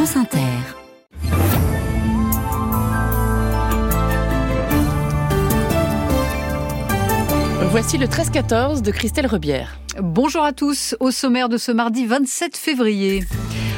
France Inter. Voici le 13-14 de Christelle Rebière. Bonjour à tous. Au sommaire de ce mardi 27 février.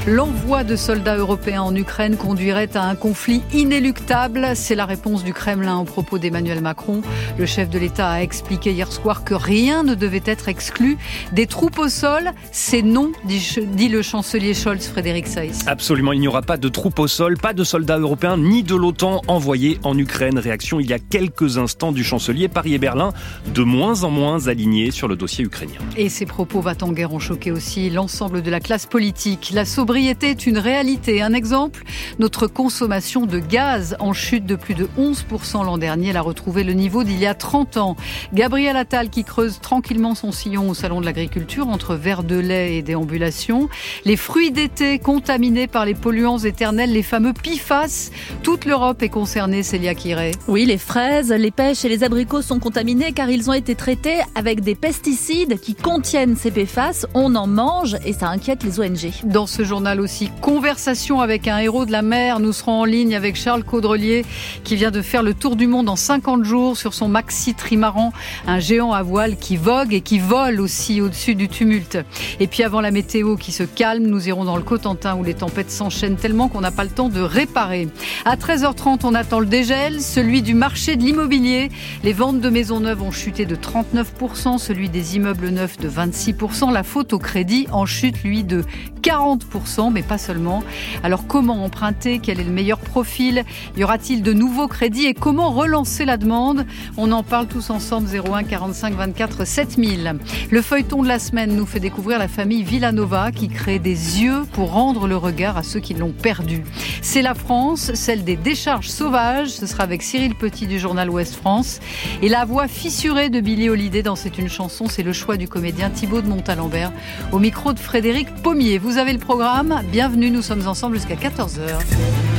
L'envoi de soldats européens en Ukraine conduirait à un conflit inéluctable. C'est la réponse du Kremlin au propos d'Emmanuel Macron. Le chef de l'État a expliqué hier soir que rien ne devait être exclu. Des troupes au sol, c'est non, dit le chancelier Scholz, Frédéric Seyss. Absolument, il n'y aura pas de troupes au sol, pas de soldats européens ni de l'OTAN envoyés en Ukraine. Réaction il y a quelques instants du chancelier Paris et Berlin, de moins en moins alignés sur le dossier ukrainien. Et ces propos va en guerre ont choqué aussi l'ensemble de la classe politique. La sobriété est une réalité. Un exemple, notre consommation de gaz en chute de plus de 11% l'an dernier. Elle a retrouvé le niveau d'il y a 30 ans. Gabriel Attal qui creuse tranquillement son sillon au Salon de l'Agriculture entre verre de lait et déambulation. Les fruits d'été contaminés par les polluants éternels, les fameux PIFAS. Toute l'Europe est concernée, Célia Kiré. Oui, les fraises, les pêches et les abricots sont contaminés car ils ont été traités avec des pesticides qui contiennent ces PFAS. On en mange et ça inquiète les ONG. Dans ce journal, aussi. Conversation avec un héros de la mer. Nous serons en ligne avec Charles Caudrelier qui vient de faire le tour du monde en 50 jours sur son maxi trimaran, un géant à voile qui vogue et qui vole aussi au-dessus du tumulte. Et puis avant la météo qui se calme, nous irons dans le Cotentin où les tempêtes s'enchaînent tellement qu'on n'a pas le temps de réparer. À 13h30, on attend le dégel, celui du marché de l'immobilier. Les ventes de maisons neuves ont chuté de 39%, celui des immeubles neufs de 26%, la faute au crédit en chute, lui, de 40%, mais pas seulement. Alors comment emprunter? Quel est le meilleur profil? Y aura-t-il de nouveaux crédits? Et comment relancer la demande? On en parle tous ensemble 01 45 24 7000. Le feuilleton de la semaine nous fait découvrir la famille Villanova qui crée des yeux pour rendre le regard à ceux qui l'ont perdu. C'est la France, celle des décharges sauvages. Ce sera avec Cyril Petit du journal Ouest France. Et la voix fissurée de Billy Holiday dans C'est une chanson, c'est le choix du comédien Thibaut de Montalembert au micro de Frédéric Pommier. Vous avez le programme? Bienvenue, nous sommes ensemble jusqu'à 14h.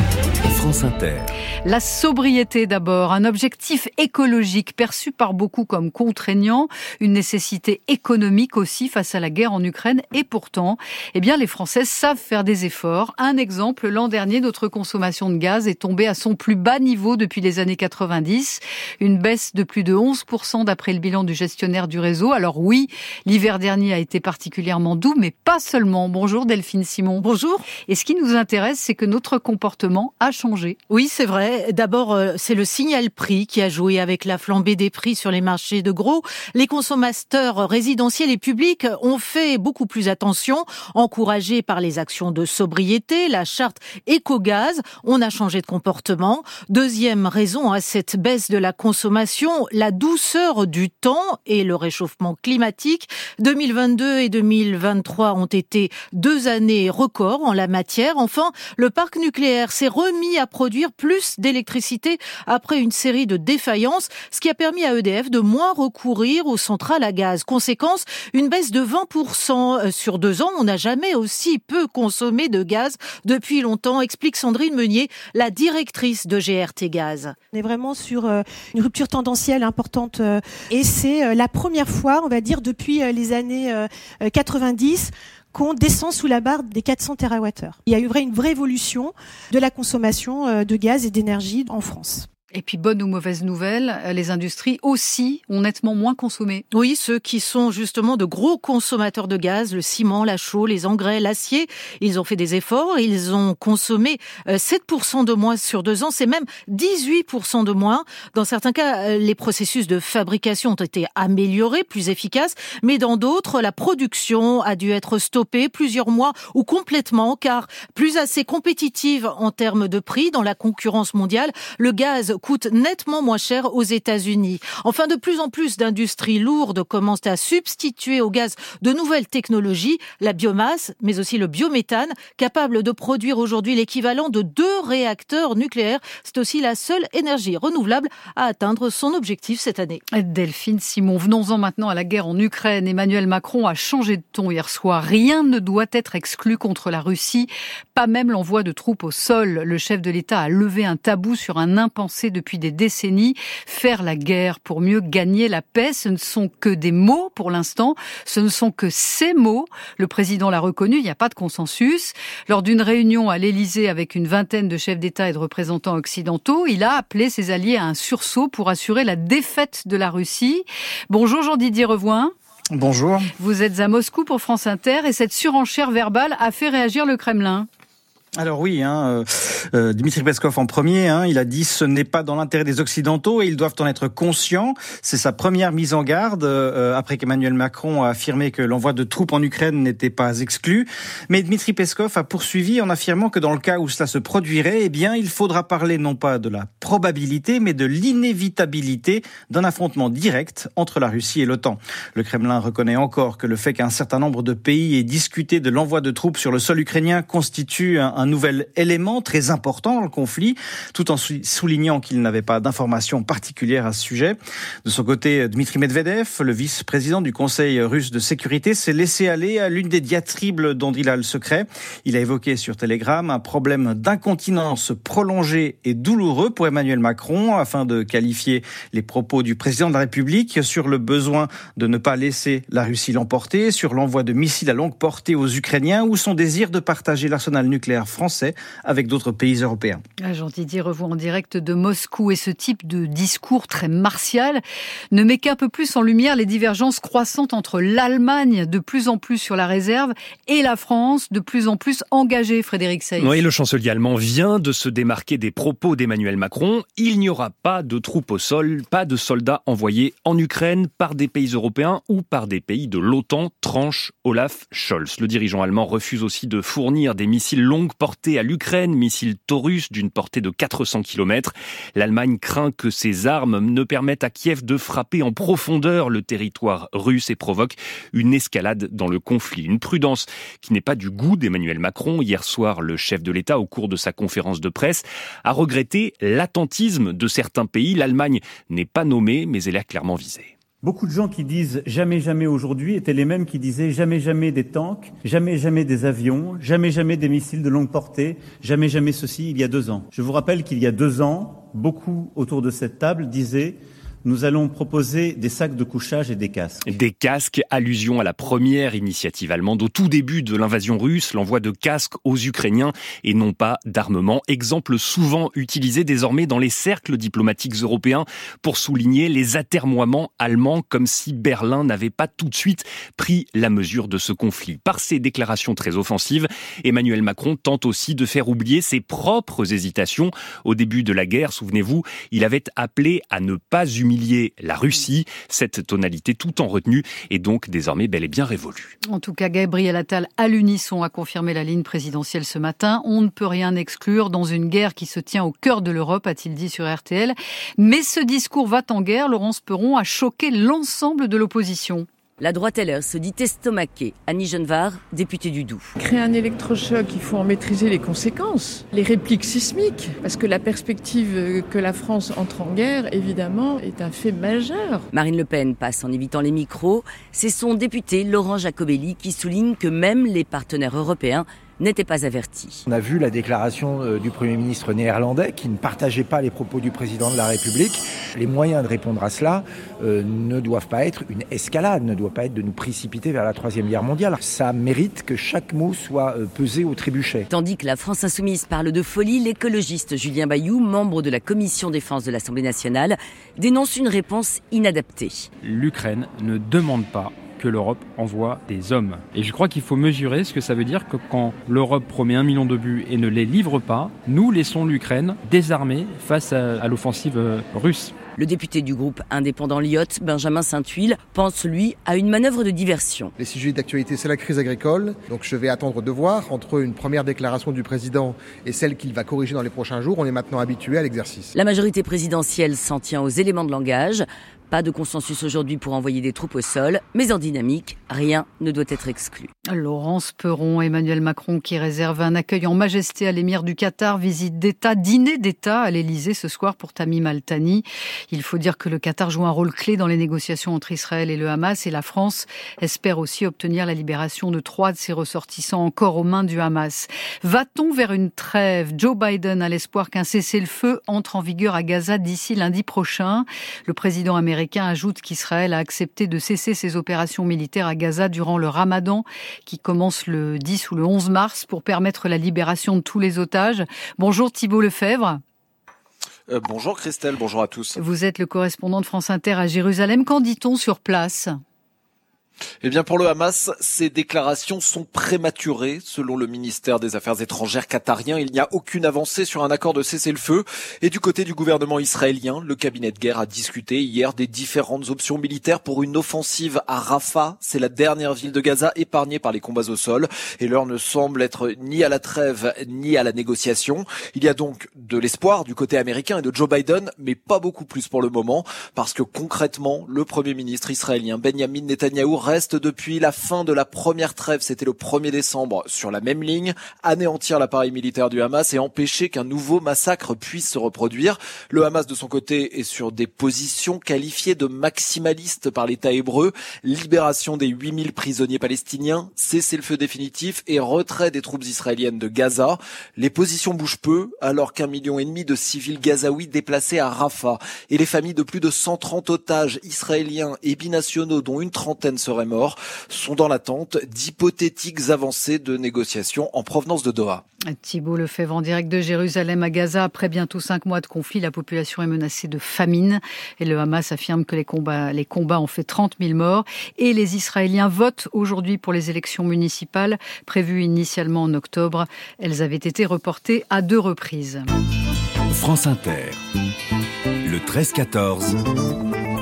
France Inter. La sobriété d'abord, un objectif écologique perçu par beaucoup comme contraignant, une nécessité économique aussi face à la guerre en Ukraine et pourtant, eh bien les Français savent faire des efforts. Un exemple, l'an dernier, notre consommation de gaz est tombée à son plus bas niveau depuis les années 90, une baisse de plus de 11% d'après le bilan du gestionnaire du réseau. Alors oui, l'hiver dernier a été particulièrement doux, mais pas seulement. Bonjour Delphine Simon. Bonjour. Et ce qui nous intéresse, c'est que notre comportement a changé oui, c'est vrai. D'abord, euh, c'est le signal prix qui a joué avec la flambée des prix sur les marchés de gros. Les consommateurs résidentiels et publics ont fait beaucoup plus attention, encouragés par les actions de sobriété, la charte éco-gaz. On a changé de comportement. Deuxième raison à cette baisse de la consommation, la douceur du temps et le réchauffement climatique. 2022 et 2023 ont été deux années records en la matière. Enfin, le parc nucléaire s'est remis à produire plus d'électricité après une série de défaillances, ce qui a permis à EDF de moins recourir aux centrales à gaz. Conséquence, une baisse de 20% euh, sur deux ans. On n'a jamais aussi peu consommé de gaz depuis longtemps, explique Sandrine Meunier, la directrice de GRT Gaz. On est vraiment sur euh, une rupture tendancielle importante euh, et c'est la première fois, on va dire, depuis les années 90 qu'on descend sous la barre des 400 TWh. Il y a eu une vraie évolution de la consommation euh, de gaz et d'énergie en France. Et puis, bonne ou mauvaise nouvelle, les industries aussi ont nettement moins consommé. Oui, ceux qui sont justement de gros consommateurs de gaz, le ciment, la chaux, les engrais, l'acier, ils ont fait des efforts, ils ont consommé 7% euh, de moins sur deux ans, c'est même 18% de moins. Dans certains cas, euh, les processus de fabrication ont été améliorés, plus efficaces, mais dans d'autres, la production a dû être stoppée plusieurs mois ou complètement, car plus assez compétitive en termes de prix dans la concurrence mondiale, le gaz coûte nettement moins cher aux États-Unis. Enfin, de plus en plus d'industries lourdes commencent à substituer au gaz de nouvelles technologies, la biomasse, mais aussi le biométhane, capable de produire aujourd'hui l'équivalent de deux réacteurs nucléaires. C'est aussi la seule énergie renouvelable à atteindre son objectif cette année. Delphine Simon, venons-en maintenant à la guerre en Ukraine. Emmanuel Macron a changé de ton hier soir. Rien ne doit être exclu contre la Russie, pas même l'envoi de troupes au sol. Le chef de l'État a levé un tabou sur un impensé depuis des décennies, faire la guerre pour mieux gagner la paix. Ce ne sont que des mots pour l'instant, ce ne sont que ces mots. Le président l'a reconnu, il n'y a pas de consensus. Lors d'une réunion à l'Élysée avec une vingtaine de chefs d'État et de représentants occidentaux, il a appelé ses alliés à un sursaut pour assurer la défaite de la Russie. Bonjour Jean-Didier Revoin. Bonjour. Vous êtes à Moscou pour France Inter et cette surenchère verbale a fait réagir le Kremlin. Alors oui, hein, euh, euh, Dimitri Peskov en premier, hein, il a dit ce n'est pas dans l'intérêt des Occidentaux et ils doivent en être conscients. C'est sa première mise en garde euh, après qu'Emmanuel Macron a affirmé que l'envoi de troupes en Ukraine n'était pas exclu. Mais Dimitri Peskov a poursuivi en affirmant que dans le cas où cela se produirait, eh bien, il faudra parler non pas de la probabilité, mais de l'inévitabilité d'un affrontement direct entre la Russie et l'OTAN. Le Kremlin reconnaît encore que le fait qu'un certain nombre de pays aient discuté de l'envoi de troupes sur le sol ukrainien constitue un un nouvel élément très important dans le conflit, tout en soulignant qu'il n'avait pas d'informations particulières à ce sujet. De son côté, Dmitri Medvedev, le vice-président du Conseil russe de sécurité, s'est laissé aller à l'une des diatribes dont il a le secret. Il a évoqué sur Telegram un problème d'incontinence prolongé et douloureux pour Emmanuel Macron afin de qualifier les propos du président de la République sur le besoin de ne pas laisser la Russie l'emporter, sur l'envoi de missiles à longue portée aux Ukrainiens ou son désir de partager l'arsenal nucléaire français avec d'autres pays européens. Ah, Jean-Didier revoit en direct de Moscou et ce type de discours très martial ne met qu'un peu plus en lumière les divergences croissantes entre l'Allemagne de plus en plus sur la réserve et la France de plus en plus engagée, Frédéric Saïs. Oui, le chancelier allemand vient de se démarquer des propos d'Emmanuel Macron. Il n'y aura pas de troupes au sol, pas de soldats envoyés en Ukraine par des pays européens ou par des pays de l'OTAN, tranche Olaf Scholz. Le dirigeant allemand refuse aussi de fournir des missiles longues portée à l'Ukraine, missile Taurus d'une portée de 400 km. L'Allemagne craint que ces armes ne permettent à Kiev de frapper en profondeur le territoire russe et provoque une escalade dans le conflit. Une prudence qui n'est pas du goût d'Emmanuel Macron. Hier soir, le chef de l'État, au cours de sa conférence de presse, a regretté l'attentisme de certains pays. L'Allemagne n'est pas nommée, mais elle est clairement visée. Beaucoup de gens qui disent jamais jamais aujourd'hui étaient les mêmes qui disaient jamais jamais des tanks, jamais jamais des avions, jamais jamais des missiles de longue portée, jamais jamais ceci il y a deux ans. Je vous rappelle qu'il y a deux ans, beaucoup autour de cette table disaient nous allons proposer des sacs de couchage et des casques. Des casques, allusion à la première initiative allemande au tout début de l'invasion russe, l'envoi de casques aux Ukrainiens et non pas d'armement. Exemple souvent utilisé désormais dans les cercles diplomatiques européens pour souligner les atermoiements allemands comme si Berlin n'avait pas tout de suite pris la mesure de ce conflit. Par ses déclarations très offensives, Emmanuel Macron tente aussi de faire oublier ses propres hésitations. Au début de la guerre, souvenez-vous, il avait appelé à ne pas humilier la Russie. Cette tonalité tout en retenue est donc désormais bel et bien révolue. En tout cas, Gabriel Attal à l'unisson a confirmé la ligne présidentielle ce matin. On ne peut rien exclure dans une guerre qui se tient au cœur de l'Europe, a-t-il dit sur RTL. Mais ce discours va en guerre, Laurence Perron, a choqué l'ensemble de l'opposition. La droite LR se dit estomaquée. Annie Genevard, députée du Doubs. Créer un électrochoc, il faut en maîtriser les conséquences, les répliques sismiques, parce que la perspective que la France entre en guerre, évidemment, est un fait majeur. Marine Le Pen passe en évitant les micros. C'est son député Laurent Jacobelli qui souligne que même les partenaires européens n'était pas averti. On a vu la déclaration euh, du Premier ministre néerlandais qui ne partageait pas les propos du président de la République. Les moyens de répondre à cela euh, ne doivent pas être une escalade, ne doivent pas être de nous précipiter vers la Troisième Guerre mondiale. Ça mérite que chaque mot soit euh, pesé au trébuchet. Tandis que la France insoumise parle de folie, l'écologiste Julien Bayou, membre de la Commission défense de l'Assemblée nationale, dénonce une réponse inadaptée. L'Ukraine ne demande pas que l'Europe envoie des hommes. Et je crois qu'il faut mesurer ce que ça veut dire que quand l'Europe promet un million de buts et ne les livre pas, nous laissons l'Ukraine désarmée face à, l'offensive euh, russe. Le député du groupe indépendant Lyotte, Benjamin Saint-Huil, pense lui à une manœuvre de diversion. Les sujets d'actualité, c'est la crise agricole. Donc je vais attendre de voir entre une première déclaration du président et celle qu'il va corriger dans les prochains jours. On est maintenant habitué à l'exercice. La majorité présidentielle s'en tient aux éléments de langage. Pas de consensus aujourd'hui pour envoyer des troupes au sol, mais en dynamique, rien ne doit être exclu. Laurence Perron, Emmanuel Macron qui réserve un accueil en majesté à l'émir du Qatar, visite d'État, dîner d'État à l'Élysée ce soir pour Tamim Al-Thani. Il faut dire que le Qatar joue un rôle clé dans les négociations entre Israël et le Hamas et la France espère aussi obtenir la libération de trois de ses ressortissants encore aux mains du Hamas. Va-t-on vers une trêve? Joe Biden a l'espoir qu'un cessez-le-feu entre en vigueur à Gaza d'ici lundi prochain. Le président américain américain ajoute qu'Israël a accepté de cesser ses opérations militaires à Gaza durant le ramadan qui commence le 10 ou le 11 mars pour permettre la libération de tous les otages. Bonjour Thibault Lefebvre. Euh, bonjour Christelle, bonjour à tous. Vous êtes le correspondant de France Inter à Jérusalem. Qu'en dit-on sur place? Eh bien, pour le Hamas, ces déclarations sont prématurées. Selon le ministère des Affaires étrangères qatarien, il n'y a aucune avancée sur un accord de cessez-le-feu. Et du côté du gouvernement israélien, le cabinet de guerre a discuté hier des différentes options militaires pour une offensive à Rafah. C'est la dernière ville de Gaza épargnée par les combats au sol. Et l'heure ne semble être ni à la trêve, ni à la négociation. Il y a donc de l'espoir du côté américain et de Joe Biden, mais pas beaucoup plus pour le moment, parce que concrètement, le premier ministre israélien Benjamin Netanyahu depuis la fin de la première trêve, c'était le 1er décembre, sur la même ligne, anéantir l'appareil militaire du Hamas et empêcher qu'un nouveau massacre puisse se reproduire. Le Hamas, de son côté, est sur des positions qualifiées de maximalistes par l'État hébreu, libération des 8000 prisonniers palestiniens, cessez-le-feu définitif et retrait des troupes israéliennes de Gaza. Les positions bougent peu, alors qu'un million et demi de civils gazaouis déplacés à Rafah et les familles de plus de 130 otages israéliens et binationaux, dont une trentaine se seraient morts sont dans l'attente d'hypothétiques avancées de négociations en provenance de Doha. Thibault Lefebvre en direct de Jérusalem à Gaza. Après bientôt cinq mois de conflit, la population est menacée de famine et le Hamas affirme que les combats, les combats ont fait 30 000 morts et les Israéliens votent aujourd'hui pour les élections municipales prévues initialement en octobre. Elles avaient été reportées à deux reprises. France Inter. Le 13-14.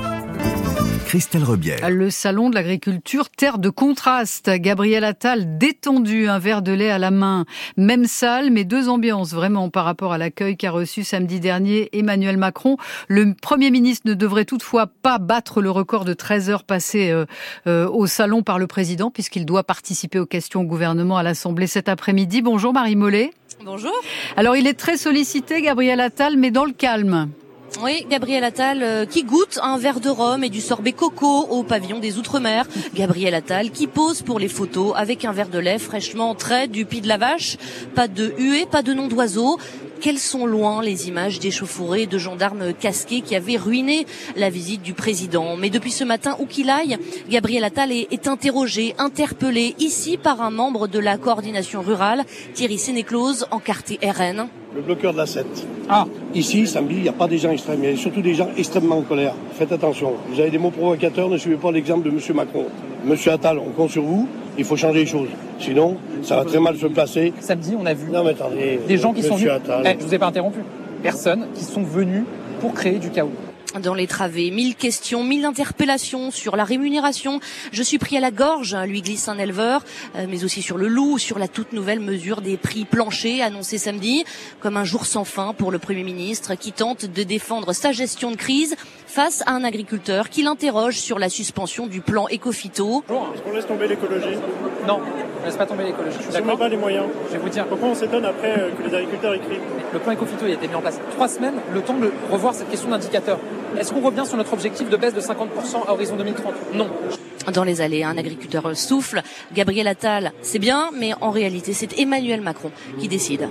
Christelle Rebière. Le salon de l'agriculture, terre de contraste. Gabriel Attal détendu, un verre de lait à la main. Même salle, mais deux ambiances vraiment par rapport à l'accueil qu'a reçu samedi dernier Emmanuel Macron. Le Premier ministre ne devrait toutefois pas battre le record de 13 heures passées euh, euh, au salon par le président puisqu'il doit participer aux questions au gouvernement à l'Assemblée cet après-midi. Bonjour Marie Mollet. Bonjour. Alors il est très sollicité, Gabriel Attal, mais dans le calme. Oui, Gabriel Attal euh, qui goûte un verre de rhum et du sorbet coco au pavillon des Outre-mer. Gabriel Attal qui pose pour les photos avec un verre de lait fraîchement trait du pied de la vache. Pas de huée, pas de nom d'oiseau. Quelles sont loin les images d'échauffourées de gendarmes casqués qui avaient ruiné la visite du président? Mais depuis ce matin, où qu'il aille, Gabriel Attal est, interrogé, interpellé ici par un membre de la coordination rurale, Thierry Sénéclose, encarté RN. Le bloqueur de la 7. Ah, ici, samedi, il n'y a pas des gens extrêmes, il y a surtout des gens extrêmement en colère. Faites attention. Vous avez des mots provocateurs, ne suivez pas l'exemple de M. Macron. Monsieur Attal, on compte sur vous, il faut changer les choses. Sinon, ça va très mal se placer. Samedi, on a vu non, mais attendez, des gens qui sont venus. Attal. Eh, je vous ai pas interrompu. Personnes qui sont venus pour créer du chaos dans les travées. Mille questions, mille interpellations sur la rémunération. Je suis pris à la gorge, lui glisse un éleveur, euh, mais aussi sur le loup, sur la toute nouvelle mesure des prix planchers annoncée samedi, comme un jour sans fin pour le Premier ministre qui tente de défendre sa gestion de crise face à un agriculteur qui l'interroge sur la suspension du plan Ecofito. Est-ce qu'on laisse tomber l'écologie Non, on laisse pas tomber l'écologie. Je ne pas les moyens. Je vais vous dire. Pourquoi on s'étonne après euh, que les agriculteurs écrivent Le plan Ecofito a été mis en place trois semaines, le temps de revoir cette question d'indicateur. Est-ce qu'on revient sur notre objectif de baisse de 50% à horizon 2030 Non. Dans les allées, un agriculteur souffle. Gabriel Attal, c'est bien, mais en réalité, c'est Emmanuel Macron qui décide.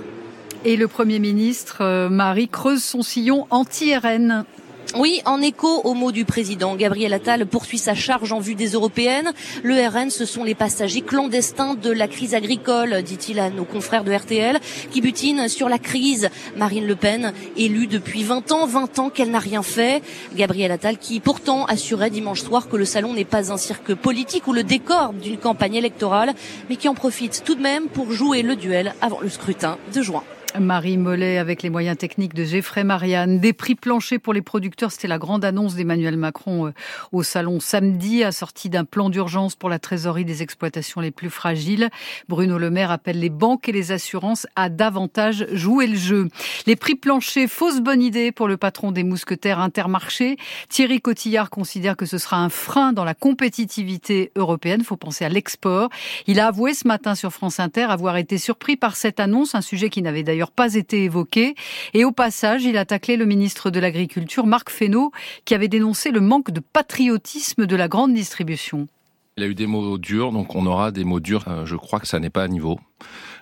Et le Premier ministre, euh, Marie, creuse son sillon anti-RN. Oui, en écho aux mots du président, Gabriel Attal poursuit sa charge en vue des européennes. Le RN, ce sont les passagers clandestins de la crise agricole, dit-il à nos confrères de RTL, qui butinent sur la crise. Marine Le Pen, élue depuis 20 ans, 20 ans qu'elle n'a rien fait. Gabriel Attal, qui pourtant assurait dimanche soir que le salon n'est pas un cirque politique ou le décor d'une campagne électorale, mais qui en profite tout de même pour jouer le duel avant le scrutin de juin. Marie Mollet avec les moyens techniques de Geoffrey Marianne. Des prix planchers pour les producteurs, c'était la grande annonce d'Emmanuel Macron euh, au salon samedi, assorti d'un plan d'urgence pour la trésorerie des exploitations les plus fragiles. Bruno Le Maire appelle les banques et les assurances à davantage jouer le jeu. Les prix planchers, fausse bonne idée pour le patron des mousquetaires Intermarché. Thierry Cotillard considère que ce sera un frein dans la compétitivité européenne. Faut penser à l'export. Il a avoué ce matin sur France Inter avoir été surpris par cette annonce, un sujet qui n'avait d'ailleurs pas été évoqué. Et au passage, il a taclé le ministre de l'Agriculture, Marc Fesneau, qui avait dénoncé le manque de patriotisme de la grande distribution. Il a eu des mots durs, donc on aura des mots durs. Euh, je crois que ça n'est pas à niveau.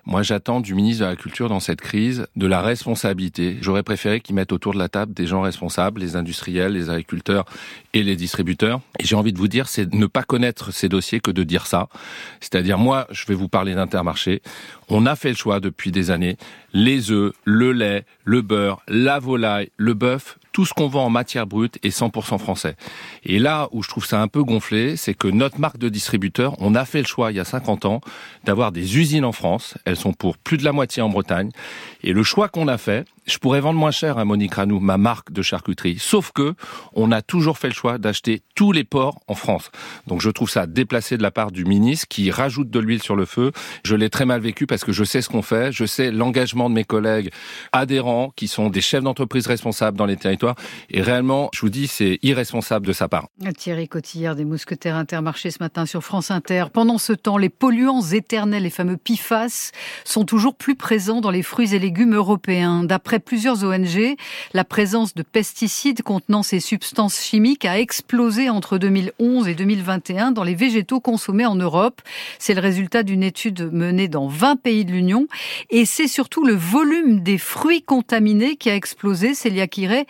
Moi, j'attends du ministre de la Culture dans cette crise de la responsabilité. J'aurais préféré qu'il mette autour de la table des gens responsables, les industriels, les agriculteurs et les distributeurs. Et j'ai envie de vous dire, c'est ne pas connaître ces dossiers que de dire ça. C'est-à-dire, moi, je vais vous parler d'Intermarché. On a fait le choix depuis des années. Les œufs, le lait, le beurre, la volaille, le bœuf, tout ce qu'on vend en matière brute est 100% français. Et là où je trouve ça un peu gonflé, c'est que notre marque de distributeur, on a fait le choix il y a 50 ans d'avoir des usines en France. Elles sont pour plus de la moitié en Bretagne. Et le choix qu'on a fait, je pourrais vendre moins cher à Monique Ranou, ma marque de charcuterie. Sauf que on a toujours fait le choix d'acheter tous les porcs en France. Donc je trouve ça déplacé de la part du ministre qui rajoute de l'huile sur le feu. Je l'ai très mal vécu parce que je sais ce qu'on fait, je sais l'engagement de mes collègues adhérents qui sont des chefs d'entreprise responsables dans les territoires. Et réellement, je vous dis, c'est irresponsable de sa part. Thierry Cotillard des Mousquetaires Intermarché ce matin sur France Inter. Pendant ce temps, les polluants éternels, les fameux PIFAS, sont toujours plus présents dans les fruits et légumes européens. D'après plusieurs ONG, la présence de pesticides contenant ces substances chimiques a explosé entre 2011 et 2021 dans les végétaux consommés en Europe. C'est le résultat d'une étude menée dans 20 pays de l'Union et c'est surtout le volume des fruits contaminés qui a explosé. Célia Kiré,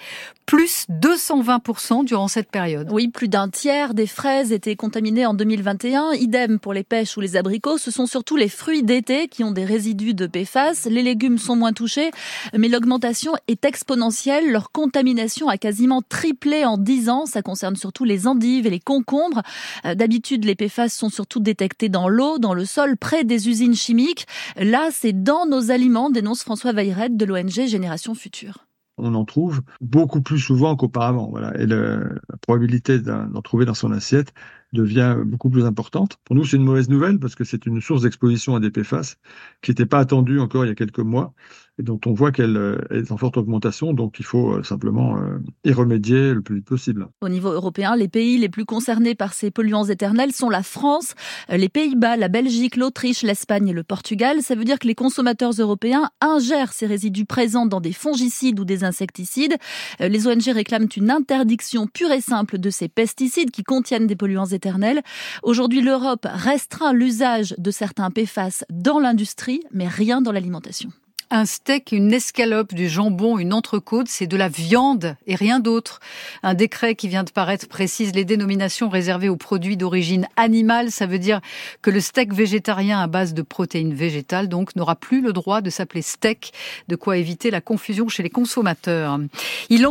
plus 220% durant cette période. Oui, plus d'un tiers des fraises étaient contaminées en 2021. Idem pour les pêches ou les abricots. Ce sont surtout les fruits d'été qui ont des résidus de PFAS. Les légumes sont moins touchés, mais l'augmentation est exponentielle. Leur contamination a quasiment triplé en 10 ans. Ça concerne surtout les endives et les concombres. Euh, d'habitude, les PFAS sont surtout détectés dans l'eau, dans le sol, près des usines chimiques. Là, c'est dans nos aliments, dénonce François Weyrette de l'ONG Génération Future on en trouve beaucoup plus souvent qu'auparavant. Voilà. Et la probabilité d'en trouver dans son assiette devient beaucoup plus importante. Pour nous, c'est une mauvaise nouvelle parce que c'est une source d'exposition à des PFAS qui n'était pas attendue encore il y a quelques mois et dont on voit qu'elle euh, est en forte augmentation. Donc, il faut euh, simplement euh, y remédier le plus vite possible. Au niveau européen, les pays les plus concernés par ces polluants éternels sont la France, les Pays-Bas, la Belgique, l'Autriche, l'Espagne et le Portugal. Ça veut dire que les consommateurs européens ingèrent ces résidus présents dans des fongicides ou des insecticides. Les ONG réclament une interdiction pure et simple de ces pesticides qui contiennent des polluants éternels. Aujourd'hui, l'Europe restreint l'usage de certains PFAS dans l'industrie, mais rien dans l'alimentation un steak, une escalope, du jambon, une entrecôte, c'est de la viande et rien d'autre. Un décret qui vient de paraître précise les dénominations réservées aux produits d'origine animale. Ça veut dire que le steak végétarien à base de protéines végétales, donc, n'aura plus le droit de s'appeler steak, de quoi éviter la confusion chez les consommateurs. Il,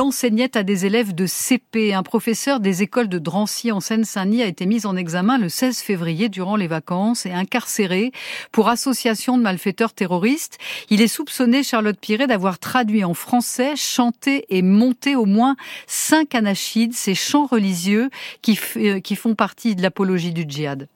enseignait à des élèves de CP. Un professeur des écoles de Drancy en Seine-Saint-Denis a été mis en examen le 16 février durant les vacances et incarcéré pour association de malfaiteurs terroristes. Il est soupçonné, Charlotte Piret, d'avoir traduit en français, chanté et monté au moins cinq anachides, ces chants religieux qui, euh, qui font partie de l'apologie du djihad.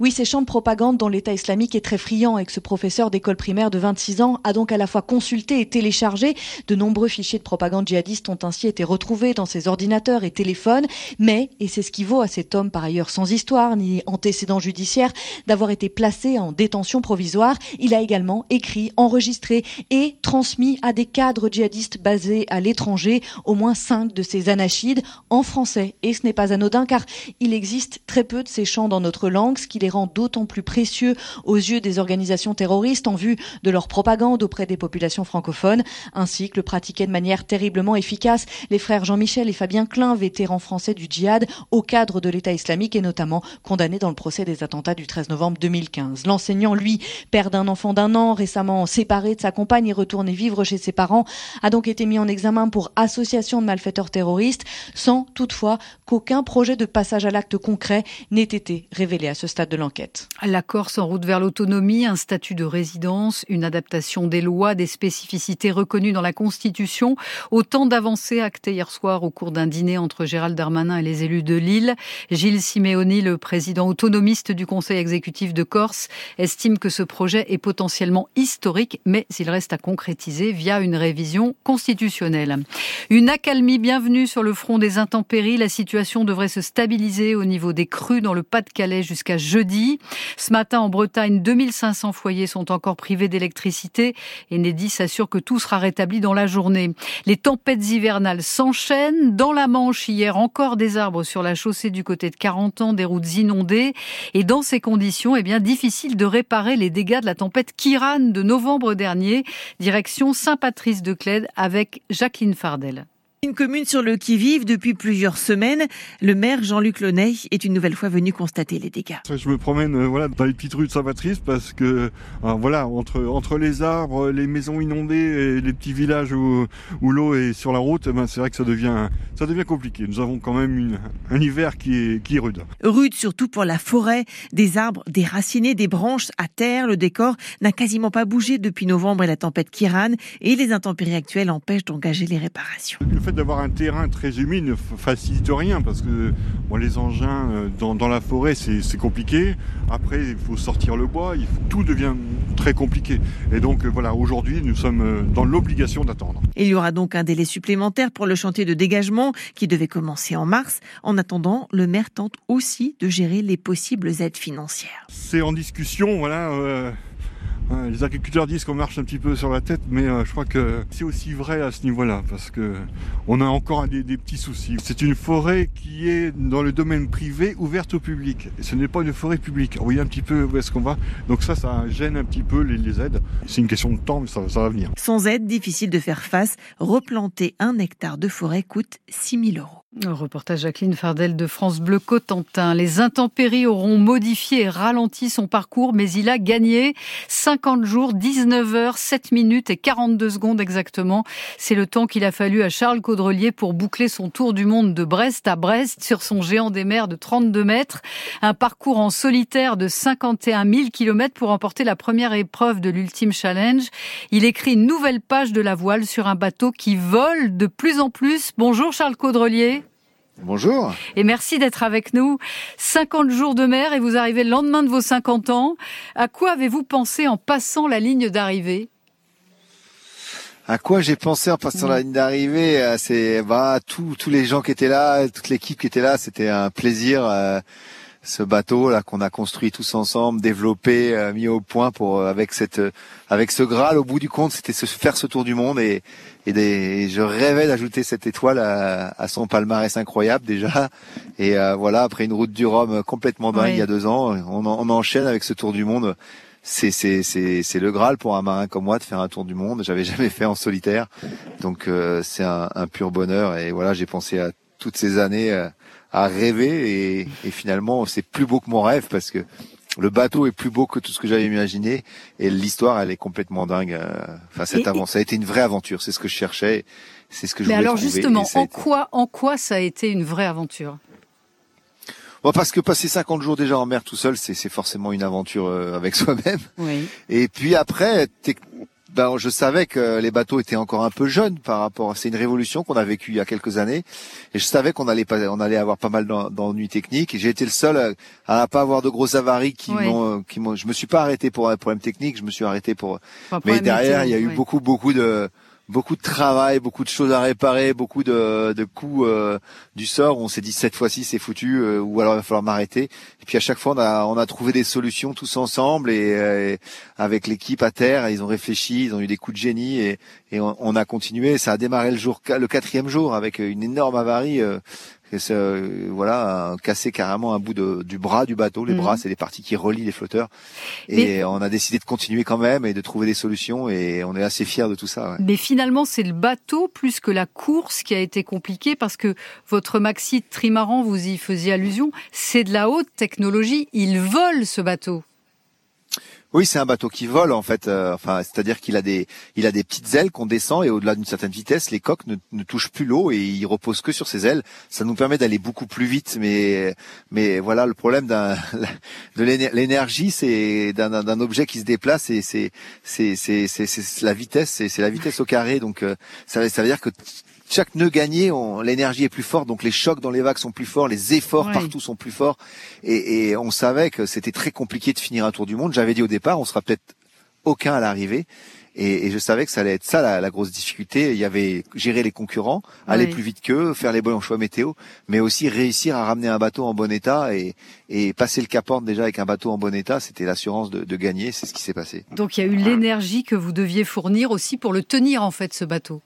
Oui, ces champs de propagande dont l'État islamique est très friand et que ce professeur d'école primaire de 26 ans a donc à la fois consulté et téléchargé. De nombreux fichiers de propagande djihadiste ont ainsi été retrouvés dans ses ordinateurs et téléphones. Mais, et c'est ce qui vaut à cet homme par ailleurs sans histoire ni antécédent judiciaire d'avoir été placé en détention provisoire, il a également écrit, enregistré et transmis à des cadres djihadistes basés à l'étranger au moins cinq de ces anachides en français. Et ce n'est pas anodin car il existe très peu de ces chants dans notre langue, rend d'autant plus précieux aux yeux des organisations terroristes en vue de leur propagande auprès des populations francophones, ainsi que le pratiquaient de manière terriblement efficace les frères Jean-Michel et Fabien Klein, vétérans français du djihad, au cadre de l'État islamique et notamment condamnés dans le procès des attentats du 13 novembre 2015. L'enseignant, lui, père d'un enfant d'un an, récemment séparé de sa compagne et retourné vivre chez ses parents, a donc été mis en examen pour association de malfaiteurs terroristes, sans toutefois qu'aucun projet de passage à l'acte concret n'ait été révélé à ce stade l'enquête. La Corse en route vers l'autonomie, un statut de résidence, une adaptation des lois, des spécificités reconnues dans la Constitution. Autant d'avancées actées hier soir au cours d'un dîner entre Gérald Darmanin et les élus de Lille. Gilles Simeoni, le président autonomiste du Conseil exécutif de Corse, estime que ce projet est potentiellement historique, mais il reste à concrétiser via une révision constitutionnelle. Une accalmie bienvenue sur le front des intempéries. La situation devrait se stabiliser au niveau des crues dans le Pas-de-Calais jusqu'à jeudi. Ce matin, en Bretagne, 2500 foyers sont encore privés d'électricité. Enedis s'assure que tout sera rétabli dans la journée. Les tempêtes hivernales s'enchaînent. Dans la Manche, hier, encore des arbres sur la chaussée du côté de 40 ans, des routes inondées. Et dans ces conditions, eh bien, difficile de réparer les dégâts de la tempête Kiran de novembre dernier. Direction Saint-Patrice-de-Clède avec Jacqueline Fardel. Une commune sur le qui-vive depuis plusieurs semaines. Le maire Jean-Luc Launay est une nouvelle fois venu constater les dégâts. Je me promène euh, voilà, dans les petites rues de Saint-Patrice parce que euh, voilà, entre, entre les arbres, les maisons inondées et les petits villages où, où l'eau est sur la route, ben, c'est vrai que ça devient, ça devient compliqué. Nous avons quand même une, un hiver qui est, qui est rude. Rude surtout pour la forêt, des arbres déracinés, des branches à terre. Le décor n'a quasiment pas bougé depuis novembre et la tempête Kiran et les intempéries actuelles empêchent d'engager les réparations d'avoir un terrain très humide ne facilite rien parce que bon, les engins euh, dans, dans la forêt c'est compliqué. Après il faut sortir le bois, il faut, tout devient très compliqué. Et donc euh, voilà, aujourd'hui nous sommes euh, dans l'obligation d'attendre. Il y aura donc un délai supplémentaire pour le chantier de dégagement qui devait commencer en mars. En attendant, le maire tente aussi de gérer les possibles aides financières. C'est en discussion, voilà. Euh les agriculteurs disent qu'on marche un petit peu sur la tête, mais euh, je crois que c'est aussi vrai à ce niveau-là, parce que on a encore des, des petits soucis. C'est une forêt qui est dans le domaine privé, ouverte au public. Et ce n'est pas une forêt publique. Vous voyez un petit peu où est-ce qu'on va. Donc ça, ça gêne un petit peu les, les aides. C'est une question de temps, mais ça, ça, va venir. Sans aide, difficile de faire face. Replanter un hectare de forêt coûte 6 000 euros. Reportage Jacqueline Fardel de France Bleu Cotentin. Les intempéries auront modifié et ralenti son parcours, mais il a gagné 50 jours, 19 heures, 7 minutes et 42 secondes exactement. C'est le temps qu'il a fallu à Charles Caudrelier pour boucler son tour du monde de Brest à Brest sur son géant des mers de 32 mètres. Un parcours en solitaire de 51 000 kilomètres pour remporter la première épreuve de l'Ultime Challenge. Il écrit une nouvelle page de la voile sur un bateau qui vole de plus en plus. Bonjour Charles Caudrelier. Bonjour. Et merci d'être avec nous. 50 jours de mer et vous arrivez le lendemain de vos 50 ans. À quoi avez-vous pensé en passant la ligne d'arrivée? À quoi j'ai pensé en passant la ligne d'arrivée? C'est bah tous tous les gens qui étaient là, toute l'équipe qui était là, c'était un plaisir. Euh, ce bateau là qu'on a construit tous ensemble, développé, euh, mis au point pour euh, avec cette avec ce Graal au bout du compte, c'était se faire ce tour du monde et et, des, je rêvais d'ajouter cette étoile à, à, son palmarès incroyable déjà. Et euh, voilà, après une route du Rhum complètement dingue oui. il y a deux ans, on, on enchaîne avec ce tour du monde. C'est c'est c'est c'est le Graal pour un marin comme moi de faire un tour du monde. J'avais jamais fait en solitaire, donc euh, c'est un, un, pur bonheur. Et voilà, j'ai pensé à toutes ces années euh, à rêver et, et finalement c'est plus beau que mon rêve parce que le bateau est plus beau que tout ce que j'avais imaginé et l'histoire elle est complètement dingue. Enfin cette aventure, ça a été une vraie aventure, c'est ce que je cherchais, c'est ce que je Mais voulais alors trouver, justement, en été... quoi en quoi ça a été une vraie aventure? Bon, parce que passer 50 jours déjà en mer tout seul, c'est forcément une aventure euh, avec soi-même. Oui. Et puis après, ben, je savais que les bateaux étaient encore un peu jeunes par rapport. C'est une révolution qu'on a vécue il y a quelques années, et je savais qu'on allait pas, on allait avoir pas mal d'ennuis techniques. Et j'ai été le seul à, à pas avoir de grosses avaries qui Oui. m'ont, qui m'ont. Je me suis pas arrêté pour un problème technique, je me suis arrêté pour. Mais derrière, il y a eu oui. beaucoup, beaucoup de beaucoup de travail, beaucoup de choses à réparer, beaucoup de, de coups euh, du sort on s'est dit cette fois-ci c'est foutu euh, ou alors il va falloir m'arrêter. Et puis à chaque fois on a on a trouvé des solutions tous ensemble et, euh, avec l'équipe à terre, ils ont réfléchi, ils ont eu des coups de génie et, et on, a continué. Ça a démarré le jour le quatrième jour avec une énorme avarie. Que euh, voilà, casser carrément un bout de, du bras du bateau. Les Mhm. bras, c'est les parties qui relient les flotteurs. Et Mais- on a décidé de continuer quand même et de trouver des solutions. Et on est assez fiers de tout ça. ouais. Mais finalement, c'est le bateau plus que la course qui a été compliquée parce que votre maxi trimaran, vous y faisiez allusion, c'est de la haute technologie. Il vole ce bateau. Oui, c'est un bateau qui vole en fait. Euh, enfin, c'est-à-dire qu'il a des, il a des petites ailes qu'on descend et au-delà d'une certaine vitesse, les coques ne, ne touchent plus l'eau et il repose que sur ses ailes. Ça nous permet d'aller beaucoup plus vite. Mais, mais voilà, le problème d'un, de l'énergie, c'est d'un, objet qui se déplace et c'est, c'est, c'est, c'est, la vitesse, c'est, la vitesse au carré. Donc euh, ça, ça veut dire que chaque nœud gagné, l'énergie est plus forte, donc les chocs dans les vagues sont plus forts, les efforts partout sont plus forts, et, et on savait que c'était très compliqué de finir un tour du monde. J'avais dit au départ, on sera peut-être aucun à l'arrivée. Et, et, je savais que ça allait être ça la, la, grosse difficulté. Il y avait gérer les concurrents, aller plus vite qu'eux, faire les bons choix météo, mais aussi réussir à ramener un bateau en bon état et, et passer le Cap Horn déjà avec un bateau en bon état. C'était l'assurance de, de, gagner. C'est ce qui s'est passé. Donc il y a eu l'énergie que vous deviez fournir aussi pour le tenir en fait ce bateau.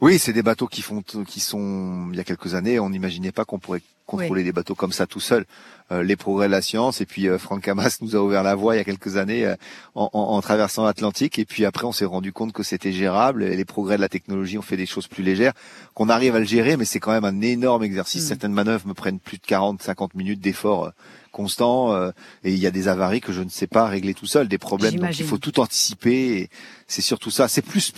Oui, c'est des bateaux qui font, qui sont, il y a quelques années, on n'imaginait pas qu'on pourrait contrôler des bateaux comme ça tout seul. Euh, les progrès de la science, et puis euh, Franck Hamas nous a ouvert la voie il y a quelques années euh, en, en, traversant l'Atlantique, et puis après on s'est rendu compte que c'était gérable, et les progrès de la technologie ont fait des choses plus légères, qu'on arrive à le gérer, mais c'est quand même un énorme exercice. Mm. Certaines manœuvres me prennent plus de 40, 50 minutes d'effort constant euh, et il y a des avaries que je ne sais pas régler tout seul, des problèmes donc il faut tout anticiper. C'est surtout ça. C'est plus,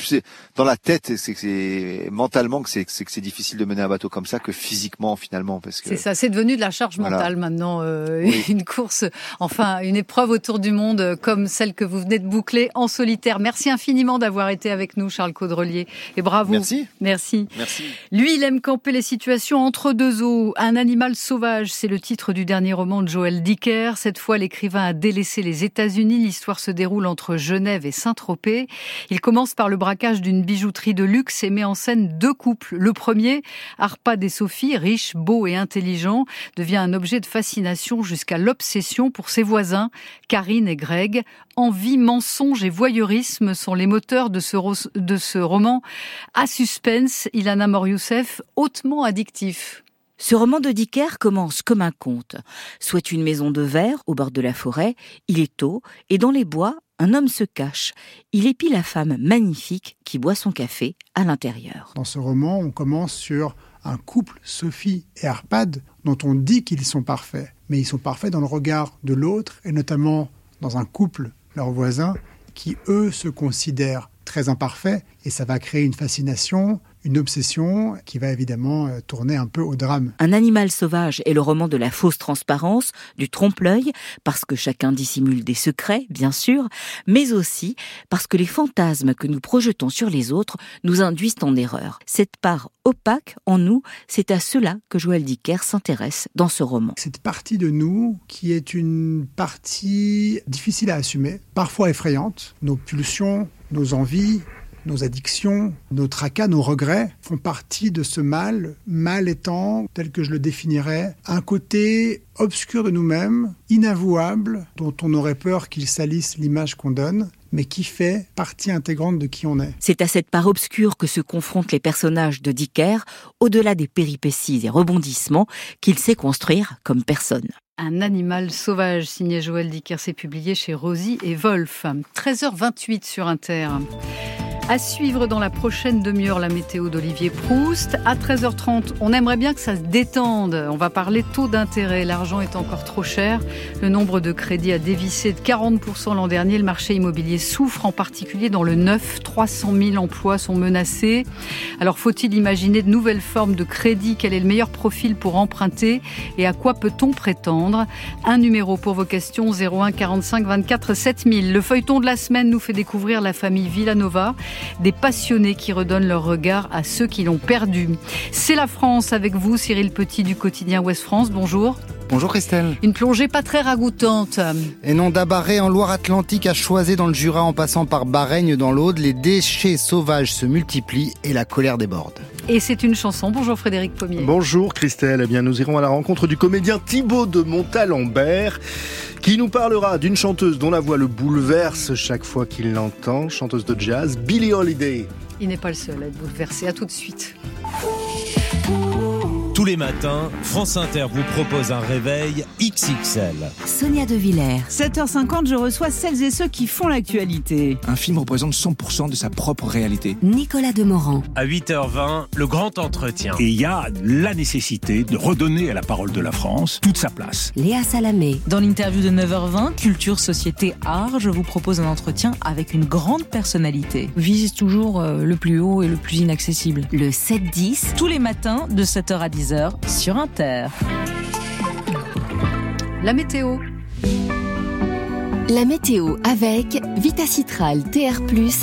dans la tête, c'est c'est mentalement que c'est que c'est difficile de mener un bateau comme ça que physiquement finalement parce que c'est ça. C'est devenu de la charge mentale maintenant. Euh, une course, enfin une épreuve autour du monde euh, comme celle que vous venez de boucler en solitaire. Merci infiniment d'avoir été avec nous, Charles Caudrelier, et bravo. Merci. Merci. Merci. Lui, il aime camper les situations entre deux eaux. Un animal sauvage, c'est le titre du dernier roman de Joël Dicker. Cette fois, l'écrivain a délaissé les États-Unis. L'histoire se déroule entre Genève et Saint-Tropez. Il commence par le braquage d'une bijouterie de luxe et met en scène deux couples. Le premier, Arpad et Sophie, riche, beau et intelligent, devient un objet de fascination jusqu'à l'obsession pour ses voisins, Karine et Greg. Envie, mensonge et voyeurisme sont les moteurs de ce, roman à suspense. Ilana Mor-Youssef, hautement addictif. Ce roman de Dicker commence comme un conte. Soit une maison de verre au bord de la forêt, il est tôt, et dans les bois, un homme se cache. Il épie la femme magnifique qui boit son café à l'intérieur. Dans ce roman, on commence sur un couple, Sophie et Arpad, dont on dit qu'ils sont parfaits. Mais ils sont parfaits dans le regard de l'autre, et notamment dans un couple, leurs voisins, qui eux se considèrent très imparfaits, et ça va créer une fascination, une obsession qui va évidemment euh, tourner un peu au drame. Un animal sauvage est le roman de la fausse transparence, du trompe-l'œil, parce que chacun dissimule des secrets, bien sûr, mais aussi parce que les fantasmes que nous projetons sur les autres nous induisent en erreur. Cette part opaque en nous, c'est à cela que Joël Dicker s'intéresse dans ce roman. Cette partie de nous qui est une partie difficile à assumer, parfois effrayante, nos pulsions, nos envies, nos addictions, nos tracas, nos regrets font partie de ce mal, mal étant, tel que je le définirais, un côté obscur de nous-mêmes, inavouable, dont on aurait peur qu'il salisse l'image qu'on donne, mais qui fait partie intégrante de qui on est. C'est à cette part obscure que se confrontent les personnages de Dicker, au-delà des péripéties et rebondissements qu'il sait construire comme personne. Un animal sauvage, signé Joël Dicker, c'est publié chez Rosie et Wolf. 13h28 sur Inter. À suivre dans la prochaine demi-heure la météo d'Olivier Proust. À 13h30, on aimerait bien que ça se détende. On va parler taux d'intérêt. L'argent est encore trop cher. Le nombre de crédits a dévissé de 40% l'an dernier. Le marché immobilier souffre, en particulier dans le neuf. 300 000 emplois sont menacés. Alors faut-il imaginer de nouvelles formes de crédit? Quel est le meilleur profil pour emprunter? Et à quoi peut-on prétendre? Un numéro pour vos questions 01 45 24 7000. Le feuilleton de la semaine nous fait découvrir la famille Villanova des passionnés qui redonnent leur regard à ceux qui l'ont perdu. C'est la France avec vous, Cyril Petit du quotidien Ouest France. Bonjour. Bonjour Christelle. Une plongée pas très ragoûtante. Et non, d'Abarré en Loire-Atlantique à Choisé dans le Jura en passant par Bareigne dans l'Aude, les déchets sauvages se multiplient et la colère déborde. Et c'est une chanson. Bonjour Frédéric Pommier. Bonjour Christelle. Eh bien, nous irons à la rencontre du comédien Thibaut de Montalembert qui nous parlera d'une chanteuse dont la voix le bouleverse chaque fois qu'il l'entend, chanteuse de jazz, Billie Holiday. Il n'est pas le seul à être bouleversé. À tout de suite Tous les matins, France Inter vous propose un réveil XXL. Sonia De Villers. 7h50, je reçois celles et ceux qui font l'actualité. Un film représente 100% de sa propre réalité. Nicolas Demorand. À 8h20, le grand entretien. Et il y a la nécessité de redonner à la parole de la France toute sa place. Léa Salamé. Dans l'interview de 9h20, Culture, Société, Art, je vous propose un entretien avec une grande personnalité. Vise toujours euh, le plus haut et le plus inaccessible. Le 7-10. Tous les matins de 7h à 10h sur Inter. La météo. La météo avec Vitacitral TR+,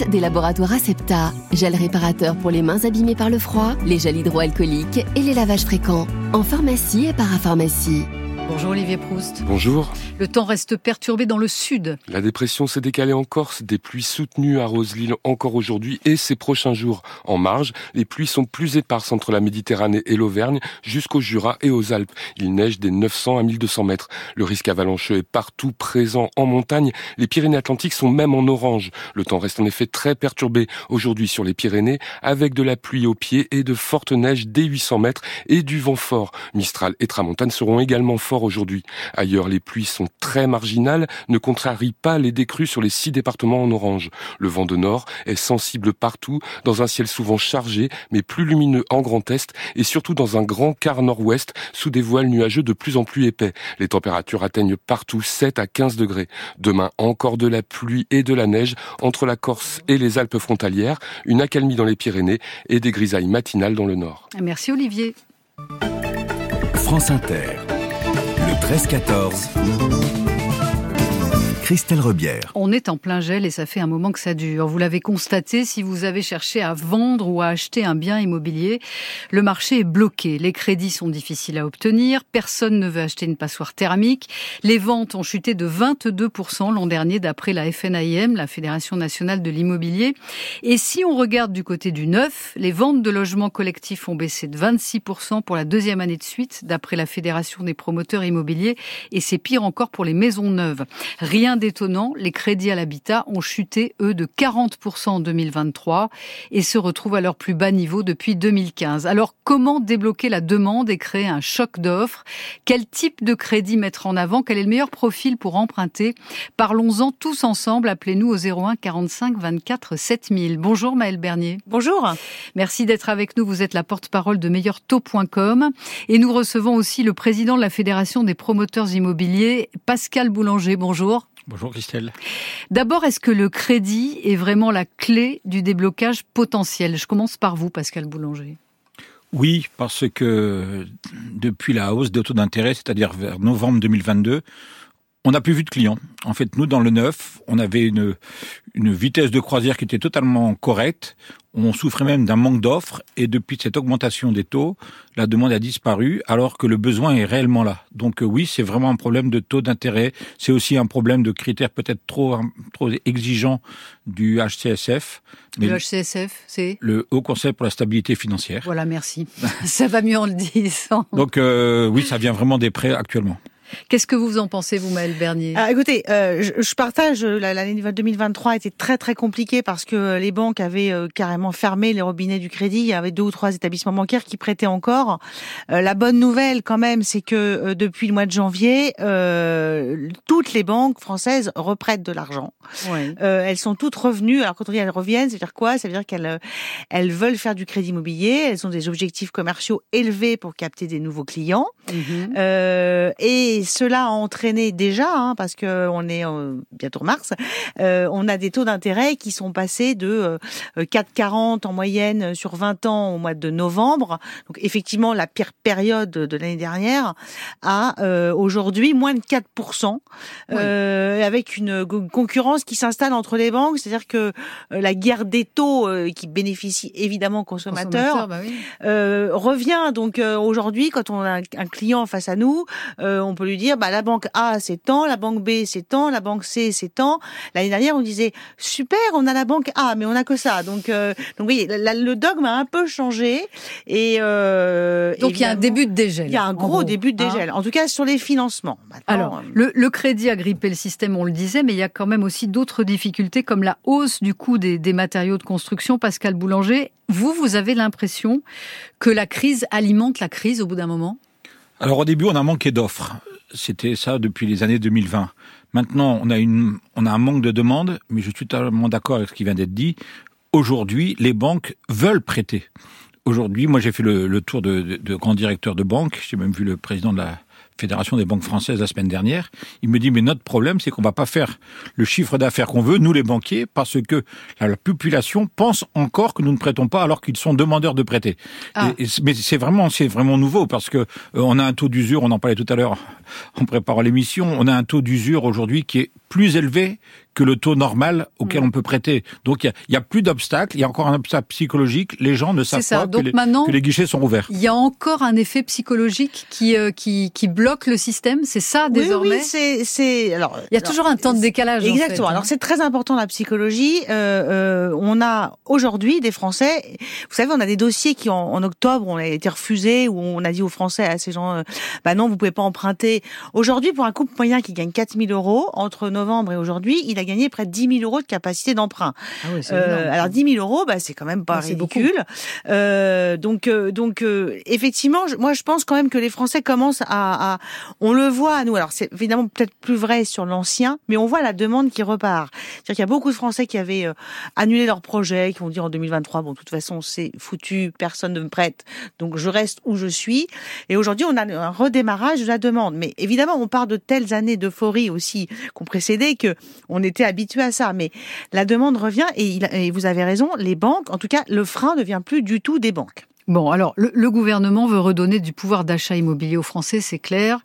des laboratoires Acepta, gel réparateur pour les mains abîmées par le froid, les gels hydroalcooliques et les lavages fréquents, en pharmacie et parapharmacie. Bonjour Olivier Proust. Bonjour. Le temps reste perturbé dans le sud. La dépression s'est décalée en Corse, des pluies soutenues arrosent l'île encore aujourd'hui et ces prochains jours. En marge, les pluies sont plus éparses entre la Méditerranée et l'Auvergne jusqu'au Jura et aux Alpes. Il neige des 900 à 1200 mètres. Le risque avalancheux est partout présent en montagne. Les Pyrénées-Atlantiques sont même en orange. Le temps reste en effet très perturbé aujourd'hui sur les Pyrénées avec de la pluie au pied et de fortes neiges dès 800 mètres et du vent fort. Mistral et Tramontane seront également forts aujourd'hui. Ailleurs, les pluies sont très marginales, ne contrarient pas les décrues sur les six départements en orange. Le vent de nord est sensible partout, dans un ciel souvent chargé, mais plus lumineux en Grand Est, et surtout dans un grand quart nord-ouest, sous des voiles nuageux de plus en plus épais. Les températures atteignent partout 7 à 15 degrés. Demain, encore de la pluie et de la neige entre la Corse et les Alpes frontalières, une accalmie dans les Pyrénées et des grisailles matinales dans le nord. Merci Olivier. France Inter. Le 13-14. On est en plein gel et ça fait un moment que ça dure. Vous l'avez constaté, si vous avez cherché à vendre ou à acheter un bien immobilier, le marché est bloqué. Les crédits sont difficiles à obtenir, personne ne veut acheter une passoire thermique. Les ventes ont chuté de 22% l'an dernier d'après la FNIM, la Fédération nationale de l'immobilier. Et si on regarde du côté du neuf, les ventes de logements collectifs ont baissé de 26% pour la deuxième année de suite d'après la Fédération des promoteurs immobiliers et c'est pire encore pour les maisons neuves. Rien d'étonnant, les crédits à l'habitat ont chuté, eux, de 40% en 2023 et se retrouvent à leur plus bas niveau depuis 2015. Alors, comment débloquer la demande et créer un choc d'offres? Quel type de crédit mettre en avant? Quel est le meilleur profil pour emprunter? Parlons-en tous ensemble. Appelez-nous au 01 45 24 7000. Bonjour Maëlle Bernier. Bonjour. Merci d'être avec nous. Vous êtes la porte-parole de meilleurtaux.com et nous recevons aussi le président de la Fédération des promoteurs immobiliers, Pascal Boulanger. Bonjour. Bonjour Christelle. D'abord, est-ce que le crédit est vraiment la clé du déblocage potentiel? Je commence par vous, Pascal Boulanger. Oui, parce que depuis la hausse des taux d'intérêt, c'est-à-dire vers novembre 2022, on n'a plus vu de clients. En fait, nous, dans le neuf, on avait une, une vitesse de croisière qui était totalement correcte. On souffrait même d'un manque d'offres. Et depuis cette augmentation des taux, la demande a disparu, alors que le besoin est réellement là. Donc euh, oui, c'est vraiment un problème de taux d'intérêt. C'est aussi un problème de critères peut-être trop, trop exigeants du HCSF. Mais le HCSF, c'est Le Haut Conseil pour la stabilité financière. Voilà, merci. ça va mieux en le disant. Donc euh, oui, ça vient vraiment des prêts actuellement. Qu'est-ce que vous en pensez, vous, Maëlle Bernier? Ah, Écoutez, euh, je, je, partage, euh, l'année 2023 était très très compliquée parce que euh, les banques avaient euh, carrément fermé les robinets du crédit. Il y avait deux ou trois établissements bancaires qui prêtaient encore. Euh, la bonne nouvelle quand même, c'est que depuis le mois de janvier, toutes les banques françaises reprêtent de l'argent. Ouais. elles sont toutes revenues. Alors quand on dit elles reviennent, ça veut dire quoi? Ça veut dire qu'elles elles veulent faire du crédit immobilier. Elles ont des objectifs commerciaux élevés pour capter des nouveaux clients. Mmh. et cela a entraîné déjà, hein, parce que on est euh, bientôt mars, euh, on a des taux d'intérêt qui sont passés de euh, 4,40 en moyenne sur 20 ans au mois de novembre. Donc effectivement, la pire période de l'année dernière à euh, aujourd'hui moins de 4%, oui. avec une concurrence qui s'installe entre les banques. C'est-à-dire que la guerre des taux qui bénéficie évidemment aux consommateurs, bah oui. revient. Donc aujourd'hui, quand on a un client face à nous, on peut lui dire, bah, la banque A, c'est tant, la banque B, c'est tant, la banque C, c'est tant. L'année dernière, on disait, super, on a la banque A, mais on a que ça. Donc, euh, donc oui, le dogme a un peu changé. Et euh, donc il y a un début de dégel. Il y a un gros début de hein. dégel. en tout cas sur les financements. Alors euh, le, le, crédit a grippé le système, on le disait, mais il y a quand même aussi d'autres difficultés comme la hausse du coût des, des matériaux de construction. Pascal Boulanger, vous, vous avez l'impression que la crise alimente la crise au bout d'un moment? Alors au début, on a manqué d'offres. C'était ça depuis les années 2020. Maintenant, on a, une, on a un manque de demande, mais je suis totalement d'accord avec ce qui vient d'être dit. Aujourd'hui, les banques veulent prêter. Aujourd'hui, moi j'ai fait le, le tour de, de, de grands directeurs de banques, j'ai même vu le président de la Fédération des banques françaises la semaine dernière. Il me dit mais notre problème c'est qu'on va pas faire le chiffre d'affaires qu'on veut nous les banquiers parce que la, population pense encore que nous ne prêtons pas alors qu'ils sont demandeurs de prêter. Ah. mais c'est vraiment c'est vraiment nouveau parce que euh, on a un taux d'usure, on en parlait tout à l'heure en préparant l'émission, on a un taux d'usure aujourd'hui qui est plus élevé que le taux normal auquel mm. on peut prêter. Donc il y, a, plus d'obstacles, il y a encore un obstacle psychologique, les gens ne savent pas que les, que les, guichets sont ouverts. Il y a encore un effet psychologique qui, euh, qui, qui bloque le système, c'est ça désormais Oui, c'est... c'est alors, il y a toujours un temps de décalage. Exactement, en fait, alors hein. c'est très important la psychologie. Euh, euh, on a aujourd'hui des Français, vous savez, on a des dossiers qui en, en, octobre ont été refusés, où on a dit aux Français, à ces gens, euh, bah non, vous pouvez pas emprunter. Aujourd'hui, pour un couple moyen qui gagne 4000 euros, entre novembre et aujourd'hui, il a gagné près de 10 000 euros de capacité d'emprunt. Ah oui, euh, alors 10 000 euros, bah, c'est quand même pas ridicule. Euh, donc, euh, donc euh, effectivement, moi je pense quand même que les Français commencent à, à on le voit nous. Alors c'est évidemment peut-être plus vrai sur l'ancien, mais on voit la demande qui repart. C'est-à-dire qu'il y a beaucoup de Français qui avaient annulé leur projet, qui vont dire en 2023, bon, de toute façon c'est foutu, personne ne me prête, donc je reste où je suis. Et aujourd'hui, on a un redémarrage de la demande. Mais évidemment, on part de telles années d'euphorie aussi qu'on précédait que on était habitué à ça. Mais la demande revient et, il, et vous avez raison, les banques, en tout cas, le frein ne vient plus du tout des banques. Bon, alors le, le, gouvernement veut redonner du pouvoir d'achat immobilier aux Français, c'est clair,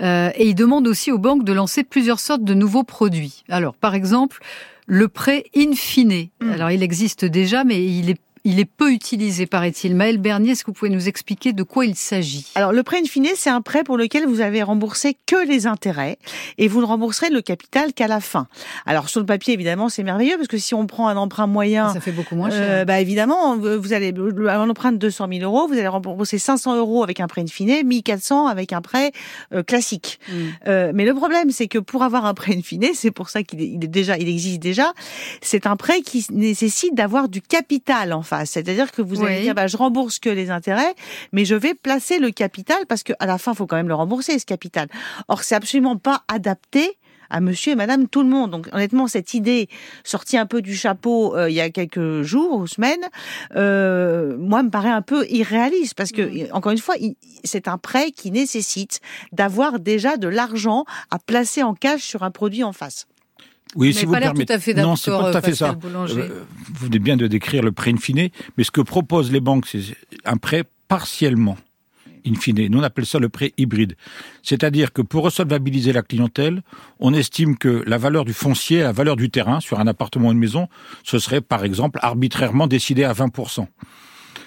euh, et il demande aussi aux banques de lancer plusieurs sortes de nouveaux produits. Alors, par exemple, le prêt in fine. Mmh. Alors, il existe déjà, mais il est il est peu utilisé, paraît-il. Maëlle Bernier, est-ce que vous pouvez nous expliquer de quoi il s'agit? Alors, le prêt in fine, c'est un prêt pour lequel vous avez remboursé que les intérêts et vous ne rembourserez le capital qu'à la fin. Alors, sur le papier, évidemment, c'est merveilleux parce que si on prend un emprunt moyen... Ça fait beaucoup moins cher. Euh, bah, évidemment, vous allez, un emprunt de 200 000 euros, vous allez rembourser 500 euros avec un prêt in fine, 1400 avec un prêt euh, classique. Mm. Euh, mais le problème, c'est que pour avoir un prêt in fine, c'est pour ça qu'il est, il est déjà, il existe déjà, c'est un prêt qui nécessite d'avoir du capital, en c'est-à-dire que vous allez dire, bah, je rembourse que les intérêts, mais je vais placer le capital parce que à la fin, il faut quand même le rembourser ce capital. Or, c'est absolument pas adapté à monsieur et madame tout le monde. Donc honnêtement, cette idée sortie un peu du chapeau euh, il y a quelques jours ou semaines, euh, moi me paraît un peu irréaliste parce que mm. encore une fois, c'est un prêt qui nécessite d'avoir déjà de l'argent à placer en cash sur un produit en face. Oui, si vous pas permettez. Tout à fait non, c'est pas tout à fait ça. Euh, vous venez bien de décrire le prêt in fine, mais ce que proposent les banques, c'est un prêt partiellement in fine. Nous, on appelle ça le prêt hybride. C'est-à-dire que pour resolvabiliser la clientèle, on estime que la valeur du foncier, la valeur du terrain sur un appartement ou une maison, ce serait par exemple arbitrairement décidé à 20%.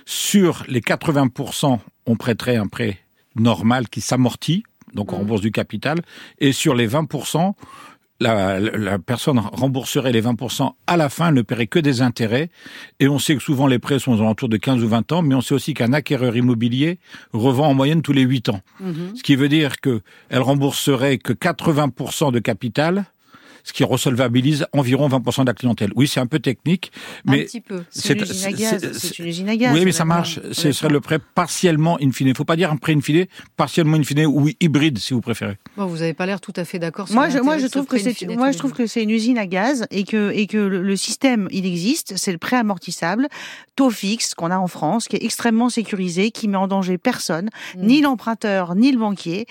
Sur les 80%, on prêterait un prêt normal qui s'amortit, donc on mmh. rembourse du capital, et sur les 20%, la, la, personne rembourserait les 20% à la fin, elle ne paierait que des intérêts. Et on sait que souvent les prêts sont aux alentours de 15 ou 20 ans, mais on sait aussi qu'un acquéreur immobilier revend en moyenne tous les 8 ans. Mmh. Ce qui veut dire qu'elle rembourserait que 80% de capital ce qui resolvabilise environ 20% de la clientèle. Oui, c'est un peu technique, mais un petit peu. C'est une usine à gaz. Oui, mais ça marche. Ce serait le prêt partiellement in fine. Il ne faut pas dire un prêt in fine, partiellement in fine ou hybride, si vous préférez. Bon, vous n'avez pas l'air tout à fait d'accord. Moi, je, moi, je trouve que c'est, moi, je trouve que c'est une usine à gaz et que et que le, système, il existe. C'est le prêt amortissable, taux fixe qu'on a en France, qui est extrêmement sécurisé, qui met en danger personne, mm. ni l'emprunteur, ni le banquier,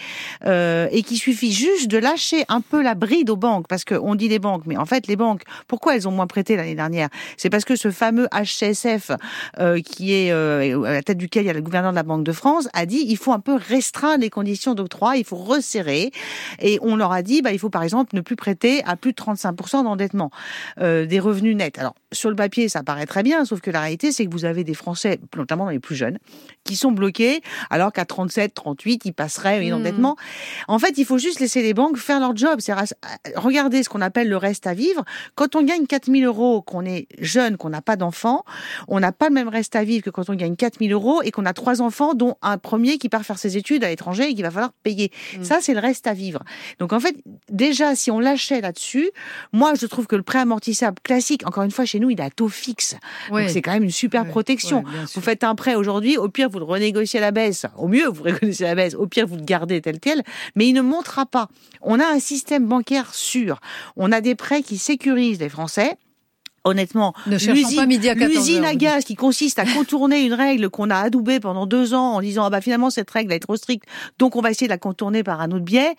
euh, et qui suffit juste de lâcher un peu la bride aux banques, parce que on dit les banques, mais en fait, les banques, pourquoi elles ont moins prêté l'année dernière? C'est parce que ce fameux HCSF, euh, qui est euh, à la tête duquel il y a le gouverneur de la Banque de France, a dit il faut un peu restreindre les conditions d'octroi, il faut resserrer. Et on leur a dit, bah, il faut par exemple ne plus prêter à plus de 35% d'endettement euh, des revenus nets. Alors, sur le papier, ça paraît très bien, sauf que la réalité, c'est que vous avez des Français, notamment les plus jeunes, qui sont bloqués, alors qu'à 37, 38, ils passeraient une Hmm. endettement. En fait, il faut juste laisser les banques faire leur job. C'est regarder ce qu'on appelle le reste à vivre. Quand on gagne 4000 euros, qu'on est jeune, qu'on n'a pas d'enfants, on n'a pas le même reste à vivre que quand on gagne 4000 euros et qu'on a trois enfants, dont un premier qui part faire ses études à l'étranger et qu'il va falloir payer. Ça, c'est le reste à vivre. Donc, en fait, déjà, si on lâchait là-dessus, moi, je trouve que le prêt amortissable classique, encore une fois, chez nous, il est à taux fixe. Ouais. Donc, c'est quand même une super protection. ouais, vous faites un prêt aujourd'hui, au pire, vous le renégociez à la baisse. Au mieux, vous renégociez à la baisse. Au pire, vous le gardez tel quel. Mais il ne montera pas. On a un système bancaire sûr. On a des prêts qui sécurisent les Français. Honnêtement, l'usine- à 14 l'usine heures, à vous gaz qui consiste à contourner une règle qu'on a adoubée pendant deux ans en disant ah bah finalement cette règle est trop stricte, donc on va essayer de la contourner par un autre biais.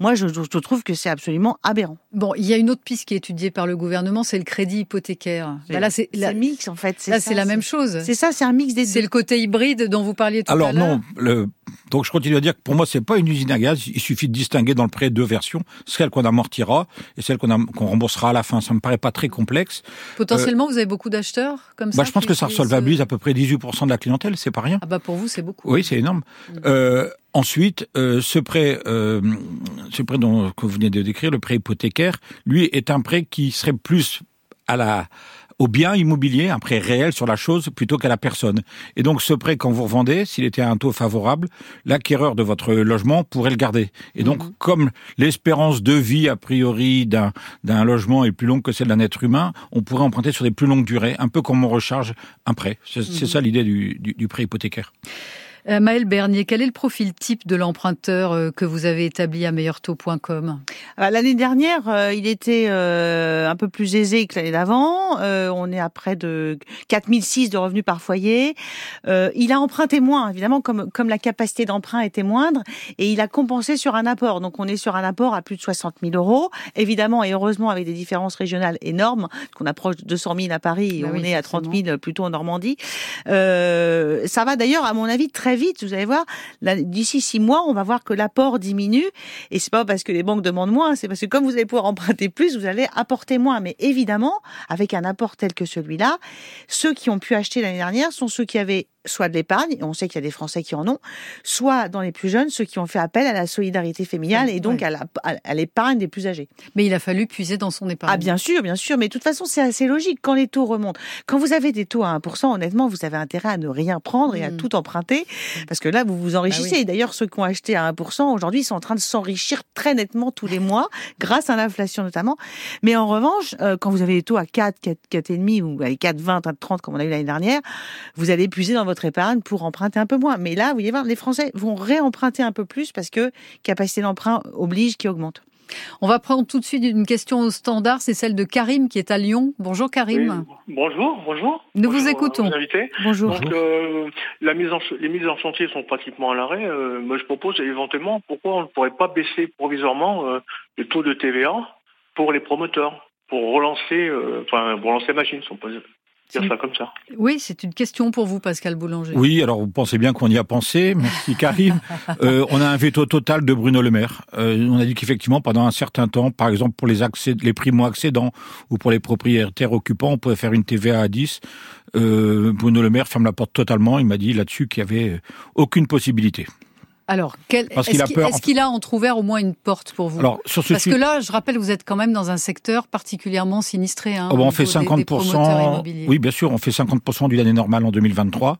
Moi, je, trouve que c'est absolument aberrant. Bon, il y a une autre piste qui est étudiée par le gouvernement, c'est le crédit hypothécaire. Bah là, c'est la- c'est mix en fait. Là, ça, c'est la même chose. C'est ça, c'est un mix des C'est le côté hybride dont vous parliez tout à Alors l'heure. non, le, donc je continue à dire que pour moi c'est pas une usine à gaz. Il suffit de distinguer dans le prêt deux versions, celle qu'on amortira et celle qu'on remboursera à la fin. Ça me paraît pas très complexe. Potentiellement, vous avez beaucoup d'acheteurs comme ça Bah, je pense que ça utilisent, resolvabilise à peu près 18% de la clientèle, c'est pas rien. Ah bah pour vous, c'est beaucoup. Oui, c'est énorme. Euh, ensuite, euh, ce prêt, euh, ce prêt dont, que vous venez de décrire, le prêt hypothécaire, lui est un prêt qui serait plus à la au bien immobilier, un prêt réel sur la chose plutôt qu'à la personne. Et donc ce prêt, quand vous revendez, s'il était à un taux favorable, l'acquéreur de votre logement pourrait le garder. Et donc, comme l'espérance de vie a priori d'un d'un logement est plus longue que celle d'un être humain, on pourrait emprunter sur des plus longues durées, un peu comme on recharge un prêt. C'est Mhm. ça l'idée du, du, du prêt hypothécaire. Euh, Maëlle Bernier, quel est le profil type de l'emprunteur euh, que vous avez établi à meilleurtaux.com Euh, L'année dernière, euh, il était un peu plus aisé que l'année d'avant. On est à près de 4006 de revenus par foyer. Il a emprunté moins, évidemment, comme, comme la capacité d'emprunt était moindre, et il a compensé sur un apport. Donc on est sur un apport à plus de 60 000 euros, évidemment, et heureusement avec des différences régionales énormes, qu'on approche de 200 000 à Paris et Bah on oui, est à 30 000 plutôt en Normandie. Euh, ça va d'ailleurs, à mon avis, très vite. Vous allez voir, d'ici six mois, on va voir que l'apport diminue. Et c'est pas parce que les banques demandent moins, c'est parce que comme vous allez pouvoir emprunter plus, vous allez apporter moins. Mais évidemment, avec un apport tel que celui-là, ceux qui ont pu acheter l'année dernière sont ceux qui avaient soit de l'épargne, et on sait qu'il y a des Français qui en ont, soit dans les plus jeunes, ceux qui ont fait appel à la solidarité familiale et donc à l'épargne des plus âgés. Mais il a fallu puiser dans son épargne. Ah bien sûr, bien sûr, mais de toute façon c'est assez logique quand les taux remontent. Quand vous avez des taux à 1%, honnêtement, vous avez intérêt à ne rien prendre et à tout emprunter, parce que là vous vous enrichissez. Bah oui. Et D'ailleurs, ceux qui ont acheté à 1%, aujourd'hui, sont en train de s'enrichir très nettement tous les mois, grâce à l'inflation notamment. Mais en revanche, euh, quand vous avez des taux à 4, 4, 4,5 ou à 4, 20, 30 comme on a eu l'année dernière, vous allez puiser dans votre épargne pour emprunter un peu moins. Mais là, vous voyez voir, les Français vont réemprunter un peu plus parce que capacité d'emprunt oblige qui augmente. On va prendre tout de suite une question au standard, c'est celle de Karim qui est à Lyon. Bonjour Karim. Bonjour, bonjour. Nous vous Bonjour, écoutons. Bonjour. Donc, euh, la mise en, les mises en chantier sont pratiquement à l'arrêt. Euh, moi, je propose éventuellement pourquoi on ne pourrait pas baisser provisoirement euh, le taux de TVA pour les promoteurs, pour relancer, euh, enfin, pour relancer la machine, si on peut dire ça comme ça. Oui, c'est une question pour vous, Pascal Boulanger. Oui, alors vous pensez bien qu'on y a pensé. Merci Karim. Euh, on a un veto total de Bruno Le Maire. Euh, on a dit qu'effectivement, pendant un certain temps, par exemple pour les, accès, les primo-accédants ou pour les propriétaires occupants, on pouvait faire une TVA à 10. Euh, Bruno Le Maire ferme la porte totalement. Il m'a dit là-dessus qu'il n'y avait aucune possibilité. Alors, quel- est-ce qu'il a qu'il a entrouvert au moins une porte pour vous Alors, sur ce Parce que là, je rappelle, vous êtes quand même dans un secteur particulièrement sinistré. Hein, Oh, au on fait niveau des- des promoteurs 50%. immobiliers. Oui, bien sûr, on fait 50% d'une année normale en 2023.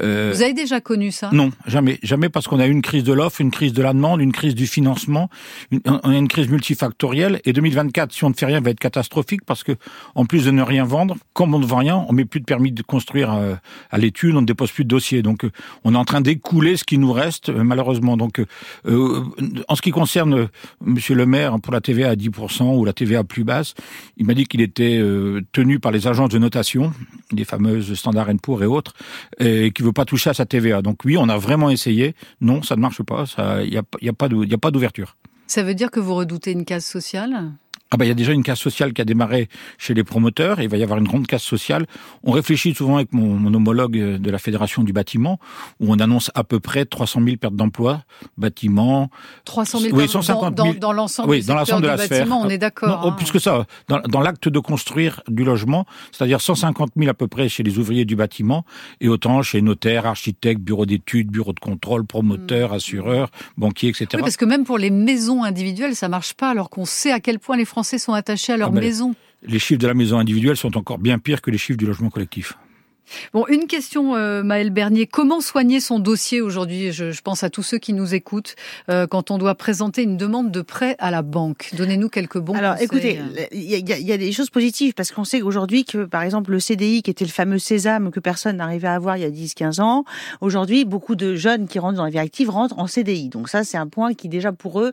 Euh, Vous avez déjà connu ça Non, jamais, jamais parce qu'on a eu une crise de l'offre, une crise de la demande, une crise du financement, une, on a une crise multifactorielle. Et 2024, si on ne fait rien, va être catastrophique parce que, en plus de ne rien vendre, comme on ne vend rien, on met plus de permis de construire euh, à l'étude, on ne dépose plus de dossiers. Donc, euh, on est en train d'écouler ce qui nous reste, euh, malheureusement. Donc, euh, euh, en ce qui concerne euh, Monsieur le Maire pour la TVA à 10% ou la TVA plus basse, il m'a dit qu'il était tenu par les agences de notation, les fameuses Standard Poor's et autres, et qu'il veut pas toucher à sa TVA. Donc oui, on a vraiment essayé. Non, ça ne marche pas. Il y a, il y a pas de- il y a pas d'ouverture. Ça veut dire que vous redoutez une case sociale? Ah bah, il y a déjà une casse sociale qui a démarré chez les promoteurs, et il va y avoir une grande casse sociale. On réfléchit souvent avec mon, mon homologue de la Fédération du bâtiment, où on annonce à peu près 300 000 pertes d'emplois, bâtiment. 300 000 oui, pertes 150 000. dans, dans l'ensemble oui, du dans l'ensemble de la bâtiment, sphère. on est d'accord. Non, hein. plus que ça, dans, dans l'acte de construire du logement, c'est-à-dire 150 000 à peu près chez les ouvriers du bâtiment, et autant chez notaires, architectes, bureaux d'études, bureaux de contrôle, promoteurs, assureurs, banquiers, etc. Hmm. Oui, parce que même pour les maisons individuelles, ça marche pas, alors qu'on sait à quel point les Français sont attachés à leur Ah ben, maison. Les chiffres de la maison individuelle sont encore bien pires que les chiffres du logement collectif. Bon, une question, euh, Maëlle Bernier. Comment soigner son dossier aujourd'hui? Je, je pense à tous ceux qui nous écoutent euh, quand on doit présenter une demande de prêt à la banque. Donnez-nous quelques bons Alors, conseils. écoutez, il y, y y a des choses positives parce qu'on sait qu'aujourd'hui que, par exemple, le CDI, qui était le fameux sésame que personne n'arrivait à avoir il y a 10-15 ans, aujourd'hui, beaucoup de jeunes qui rentrent dans la vie active rentrent en CDI. Donc ça, c'est un point qui, déjà, pour eux,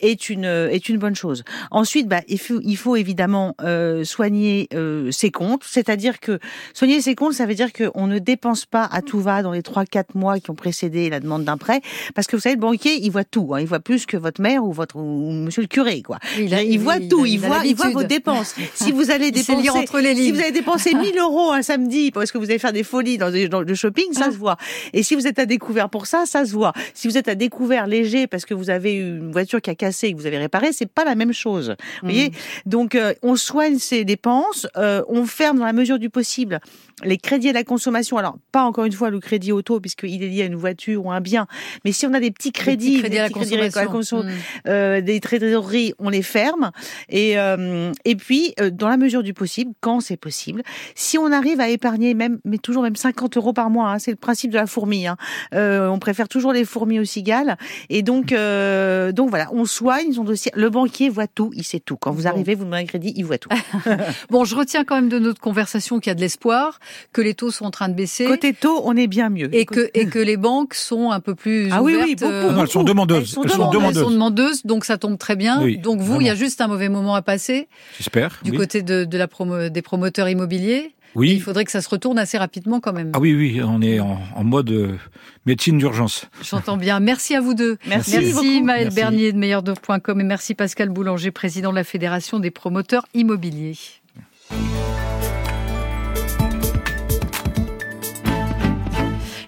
est une, est une bonne chose. Ensuite, bah, il faut, il faut évidemment euh, soigner euh, ses comptes. C'est-à-dire que soigner ses comptes, ça veut dire qu'on ne dépense pas à tout va dans les 3-4 mois qui ont précédé la demande d'un prêt. Parce que vous savez, le banquier, il voit tout. Hein. Il voit plus que votre mère ou votre ou monsieur le curé, quoi. Il a- il voit il- tout. il voit, il voit l'habitude. vos dépenses. Si vous allez dépenser, entre les si vous allez dépenser 1000 euros un samedi parce que vous allez faire des folies dans, des, dans le shopping, ça se voit. Et si vous êtes à découvert pour ça, ça se voit. Si vous êtes à découvert léger parce que vous avez une voiture qui a cassé et que vous avez réparé, c'est pas la même chose. Vous voyez? Donc, euh, on soigne ses dépenses, euh, on ferme dans la mesure du possible les crédits à la consommation. Alors, pas encore une fois le crédit auto puisqu'il est lié à une voiture ou un bien, mais si on a des petits crédits, crédits à la des petits crédits consommation. conso- euh, des trésoreries, on les ferme. Et, euh, et puis, euh, dans la mesure du possible, quand c'est possible, si on arrive à épargner même, mais toujours même 50 euros par mois, hein, c'est le principe de la fourmi. hein. Euh, on préfère toujours les fourmis aux cigales. Et donc, euh, donc voilà, on soigne son dossier. Le banquier voit tout, il sait tout. Quand vous arrivez, vous demandez un crédit, il voit tout. Bon, je retiens quand même de notre conversation qu'il y a de l'espoir, que les taux sont en train de baisser. Côté taux, on est bien mieux. Et que, et que les banques sont un peu plus Ah oui, oui, beaucoup, euh, Non, elles sont demandeuses. Elles sont, Elles sont demandeuses. demandeuses. Elles sont demandeuses, donc ça tombe très bien. Oui, donc vous, il y a juste un mauvais moment à passer J'espère. du oui. côté de, de la promo, des promoteurs immobiliers. Oui. Et il faudrait que ça se retourne assez rapidement quand même. Ah oui, oui, on est en, en mode euh, médecine d'urgence. J'entends bien. Merci à vous deux. Merci. Merci Merci. Bernier de meilleurdove.com et merci Pascal Boulanger, président de la Fédération des promoteurs immobiliers.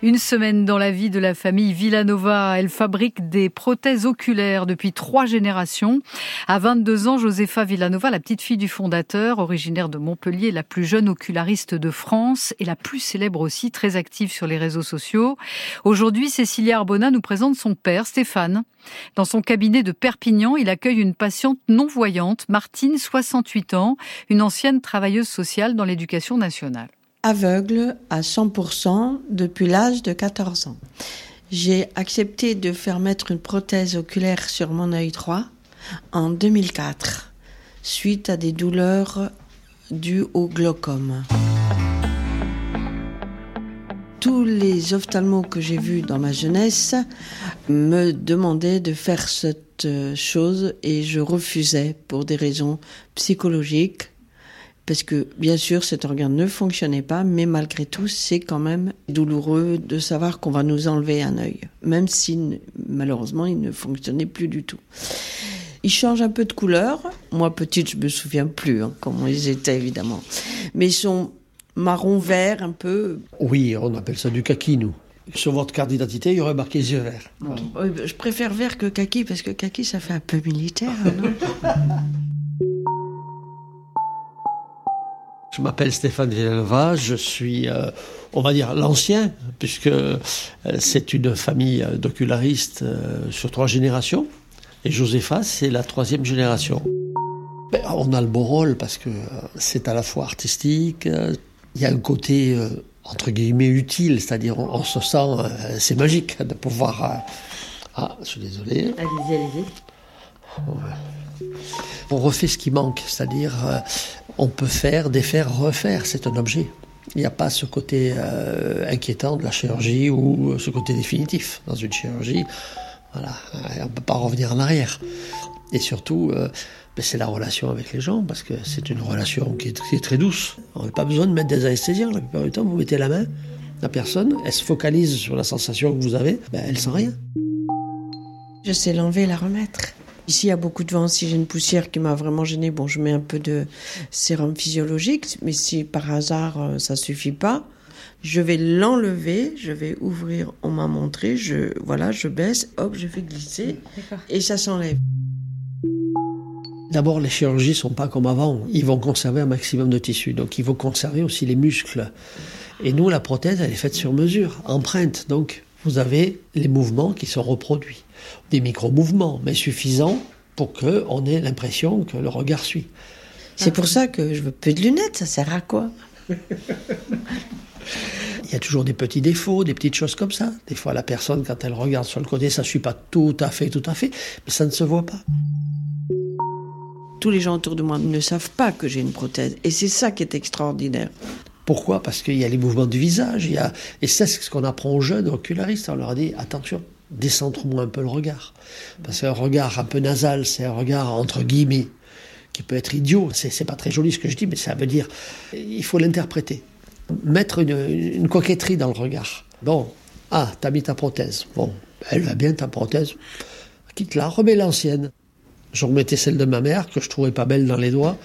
Une semaine dans la vie de la famille Villanova. Elle fabrique des prothèses oculaires depuis trois générations. À 22 ans, Josefa Villanova, la petite fille du fondateur, originaire de Montpellier, la plus jeune oculariste de France et la plus célèbre aussi, très active sur les réseaux sociaux. Aujourd'hui, Cécilia Arbona nous présente son père, Stéphane. Dans son cabinet de Perpignan, il accueille une patiente non-voyante, Martine, 68 ans, une ancienne travailleuse sociale dans l'éducation nationale. Aveugle à 100% depuis l'âge de 14 ans. J'ai accepté de faire mettre une prothèse oculaire sur mon œil droit en 2004, suite à des douleurs dues au glaucome. Tous les ophtalmos que j'ai vus dans ma jeunesse me demandaient de faire cette chose et je refusais pour des raisons psychologiques parce que bien sûr cet organe ne fonctionnait pas, mais malgré tout c'est quand même douloureux de savoir qu'on va nous enlever un œil, même si malheureusement il ne fonctionnait plus du tout. Il change un peu de couleur. Moi petite je me souviens plus hein, comment ils étaient évidemment, mais ils sont marron vert un peu. Oui, on appelle ça du kaki, nous. Sur votre carte d'identité, il y aurait marqué yeux verts. Euh, Je préfère vert que kaki parce que kaki ça fait un peu militaire, non? Je m'appelle Stéphane Villanova, je suis, euh, on va dire, l'ancien, puisque euh, c'est une famille euh, d'ocularistes euh, sur trois générations. Et Josepha, c'est la troisième génération. Ben, on a le beau rôle parce que c'est à la fois artistique, il y a un côté, entre guillemets, utile, c'est-à-dire on, on se sent, c'est magique de pouvoir... ah, je suis désolé. Allez-y, allez-y. On refait ce qui manque, c'est-à-dire euh, on peut faire, défaire, refaire, c'est un objet. Il n'y a pas ce côté euh, inquiétant de la chirurgie ou euh, ce côté définitif. Dans une chirurgie, voilà, on ne peut pas revenir en arrière. Et surtout, ben, c'est la relation avec les gens, parce que c'est une relation qui est, qui est très douce. On n'a pas besoin de mettre des anesthésiens. La plupart du temps, vous mettez la main, la personne, elle se focalise sur la sensation que vous avez, ben, elle sent rien. Je sais l'enlever et la remettre. Ici, il y a beaucoup de vent. Si j'ai une poussière qui m'a vraiment gênée, bon, je mets un peu de sérum physiologique. Mais si par hasard euh, ça suffit pas, je vais l'enlever, je vais ouvrir, on m'a montré, je, voilà, je baisse, hop, je fais glisser et ça s'enlève. D'abord, les chirurgies sont pas comme avant. Ils vont conserver un maximum de tissu. Donc, ils vont conserver aussi les muscles. Et nous, la prothèse, elle est faite sur mesure, empreinte. Donc, vous avez les mouvements qui sont reproduits. Des micro-mouvements, mais suffisants pour qu'on ait l'impression que le regard suit. C'est pour ça que je veux plus de lunettes, ça sert à quoi? Il y a toujours des petits défauts, des petites choses comme ça. Des fois, la personne, quand elle regarde sur le côté, ça ne suit pas tout à fait, tout à fait, mais ça ne se voit pas tous les gens autour de moi ne savent pas que j'ai une prothèse. Et c'est ça qui est extraordinaire. Pourquoi? Parce qu'il y a les mouvements du visage. Il y a... Et c'est ce qu'on apprend aux jeunes ocularistes. On leur a dit attention, décentre-moi un peu le regard. Parce qu'un regard un peu nasal, c'est un regard entre guillemets qui peut être idiot. C'est pas très joli ce que je dis, mais ça veut dire il faut l'interpréter. Mettre une, une, coquetterie dans le regard. Bon, ah, t'as mis ta prothèse. Bon, elle va bien ta prothèse. Quitte-la, remets l'ancienne. Je remettais celle de ma mère, que je trouvais pas belle dans les doigts.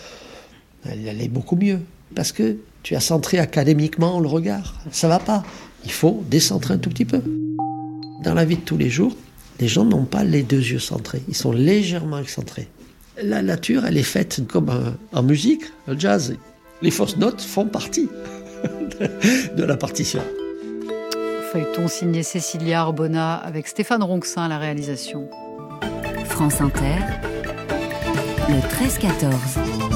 Elle allait beaucoup mieux. Parce que tu as centré académiquement le regard. Ça va pas. Il faut décentrer un tout petit peu. Dans la vie de tous les jours, les gens n'ont pas les deux yeux centrés. Ils sont légèrement excentrés. La nature, elle est faite comme en musique, le jazz. Les fausses notes font partie de la partition. Feuilleton signé Cécilia Arbona avec Stéphane Ronxin à la réalisation. France Inter le 13-14.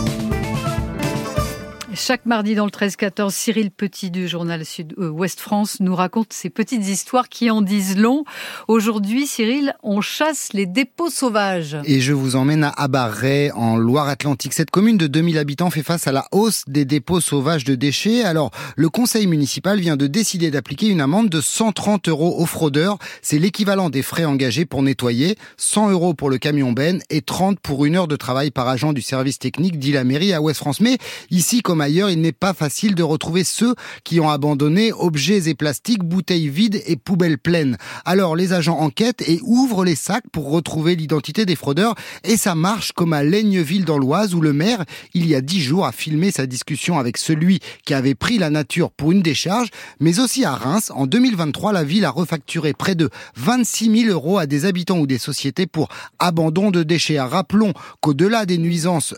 Chaque mardi dans le 13-14, Cyril Petit du journal Sud-Ouest France nous raconte ces petites histoires qui en disent long. Aujourd'hui, Cyril, on chasse les dépôts sauvages. Et je vous emmène à Abarret, en Loire-Atlantique. Cette commune de 2000 habitants fait face à la hausse des dépôts sauvages de déchets. Alors, le conseil municipal vient de décider d'appliquer une amende de 130 euros aux fraudeurs. C'est l'équivalent des frais engagés pour nettoyer. 100 euros pour le camion Ben et 30 pour une heure de travail par agent du service technique, dit la mairie à Ouest France. Mais ici, comme ailleurs, il n'est pas facile de retrouver ceux qui ont abandonné objets et plastiques, bouteilles vides et poubelles pleines. Alors les agents enquêtent et ouvrent les sacs pour retrouver l'identité des fraudeurs et ça marche comme à Laigneville dans l'Oise où le maire, il y a dix jours, a filmé sa discussion avec celui qui avait pris la nature pour une décharge, mais aussi à Reims. En 2023, la ville a refacturé près de 26 000 euros à des habitants ou des sociétés pour abandon de déchets. Rappelons qu'au-delà des nuisances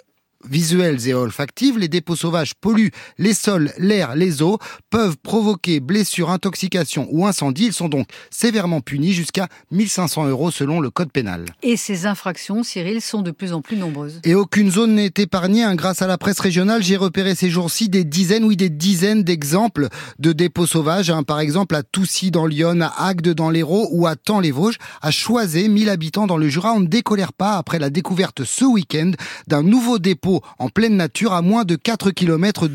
visuelles et olfactives, les dépôts sauvages polluent les sols, l'air, les eaux, peuvent provoquer blessures, intoxication ou incendie. Ils sont donc sévèrement punis jusqu'à 1500 euros selon le code pénal. Et ces infractions, Cyril, sont de plus en plus nombreuses. Et aucune zone n'est épargnée. Hein. Grâce à la presse régionale, j'ai repéré ces jours-ci des dizaines, oui, des dizaines d'exemples de dépôts sauvages. Hein. Par exemple, à Toussy dans Lyon, à Agde dans l'Hérault ou à Tans-les-Vosges, à Choisé, 1000 habitants dans le Jura. On ne décolère pas après la découverte ce week-end d'un nouveau dépôt en pleine nature à moins de 4 km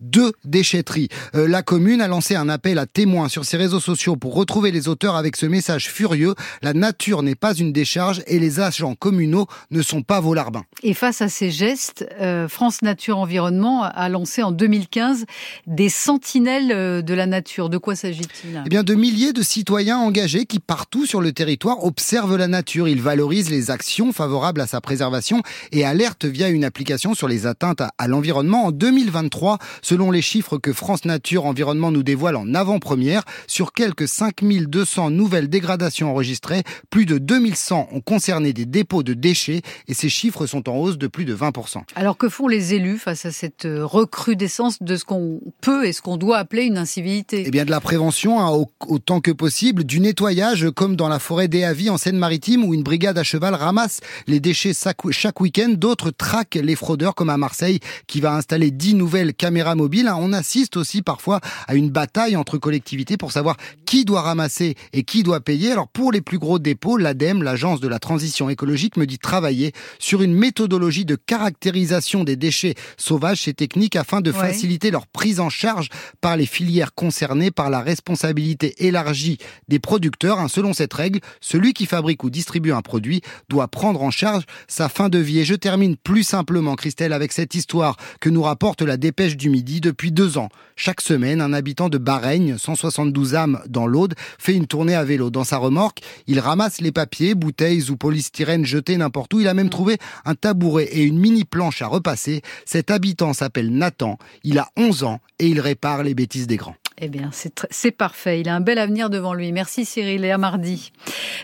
de deux déchetteries. Euh, la commune a lancé un appel à témoins sur ses réseaux sociaux pour retrouver les auteurs avec ce message furieux. La nature n'est pas une décharge et les agents communaux ne sont pas vos larbins. Et face à ces gestes, euh, France Nature Environnement a lancé en 2015 des sentinelles euh, de la nature. De quoi s'agit-il? Eh bien, de milliers de citoyens engagés qui partout sur le territoire observent la nature. Ils valorisent les actions favorables à sa préservation et alertent via une application sur les atteintes à, à l'environnement. En 2023, Selon les chiffres que France Nature Environnement nous dévoile en avant-première, sur quelques 5200 nouvelles dégradations enregistrées, plus de 2100 ont concerné des dépôts de déchets et ces chiffres sont en hausse de plus de 20%. Alors que font les élus face à cette euh, recrudescence de ce qu'on peut et ce qu'on doit appeler une incivilité? Eh bien de la prévention hein, autant que possible, du nettoyage comme dans la forêt des Avis en Seine-Maritime où une brigade à cheval ramasse les déchets chaque week-end, d'autres traquent les fraudeurs comme à Marseille qui va installer 10 nouvelles caméras hein. on assiste aussi parfois à une bataille entre collectivités pour savoir qui doit ramasser et qui doit payer. Alors pour les plus gros dépôts, l'ADEME, l'agence de la transition écologique, me dit travailler sur une méthodologie de caractérisation des déchets sauvages et techniques afin de faciliter leur prise en charge par les filières concernées par la responsabilité élargie des producteurs. Hein. Selon cette règle, celui qui fabrique ou distribue un produit doit prendre en charge sa fin de vie. Et je termine plus simplement, Christelle, avec cette histoire que nous rapporte la dépêche du midi depuis deux ans. Chaque semaine, un habitant de Bareigne, 172 âmes dans dans l'Aude, fait une tournée à vélo. Dans sa remorque, il ramasse les papiers, bouteilles ou polystyrène jetés n'importe où. Il a même trouvé un tabouret et une mini planche à repasser. Cet habitant s'appelle Nathan. Il a 11 ans et il répare les bêtises des grands. Eh bien, c'est parfait. Il a un bel avenir devant lui. Merci Cyril et à mardi.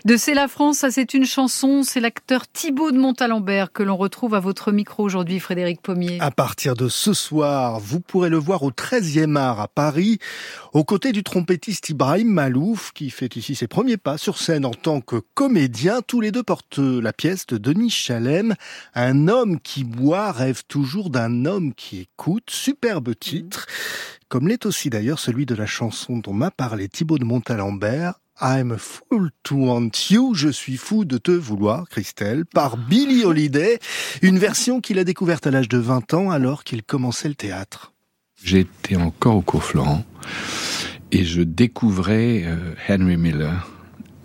De C'est la France, ça c'est une chanson. C'est l'acteur Thibaut de Montalembert que l'on retrouve à votre micro aujourd'hui, Frédéric Pommier. À partir de ce soir, vous pourrez le voir au 13e art à Paris, aux côtés du trompettiste Ibrahim Malouf, qui fait ici ses premiers pas sur scène en tant que comédien. Tous les deux portent la pièce de Denis Chalem. Un homme qui boit rêve toujours d'un homme qui écoute. Superbe titre comme l'est aussi d'ailleurs celui de la chanson dont m'a parlé Thibaut de Montalembert, I'm a fool to want you, je suis fou de te vouloir, Christelle, par Billy Holiday, une version qu'il a découverte à l'âge de 20 ans alors qu'il commençait le théâtre. J'étais encore au cours et je découvrais euh, Henry Miller,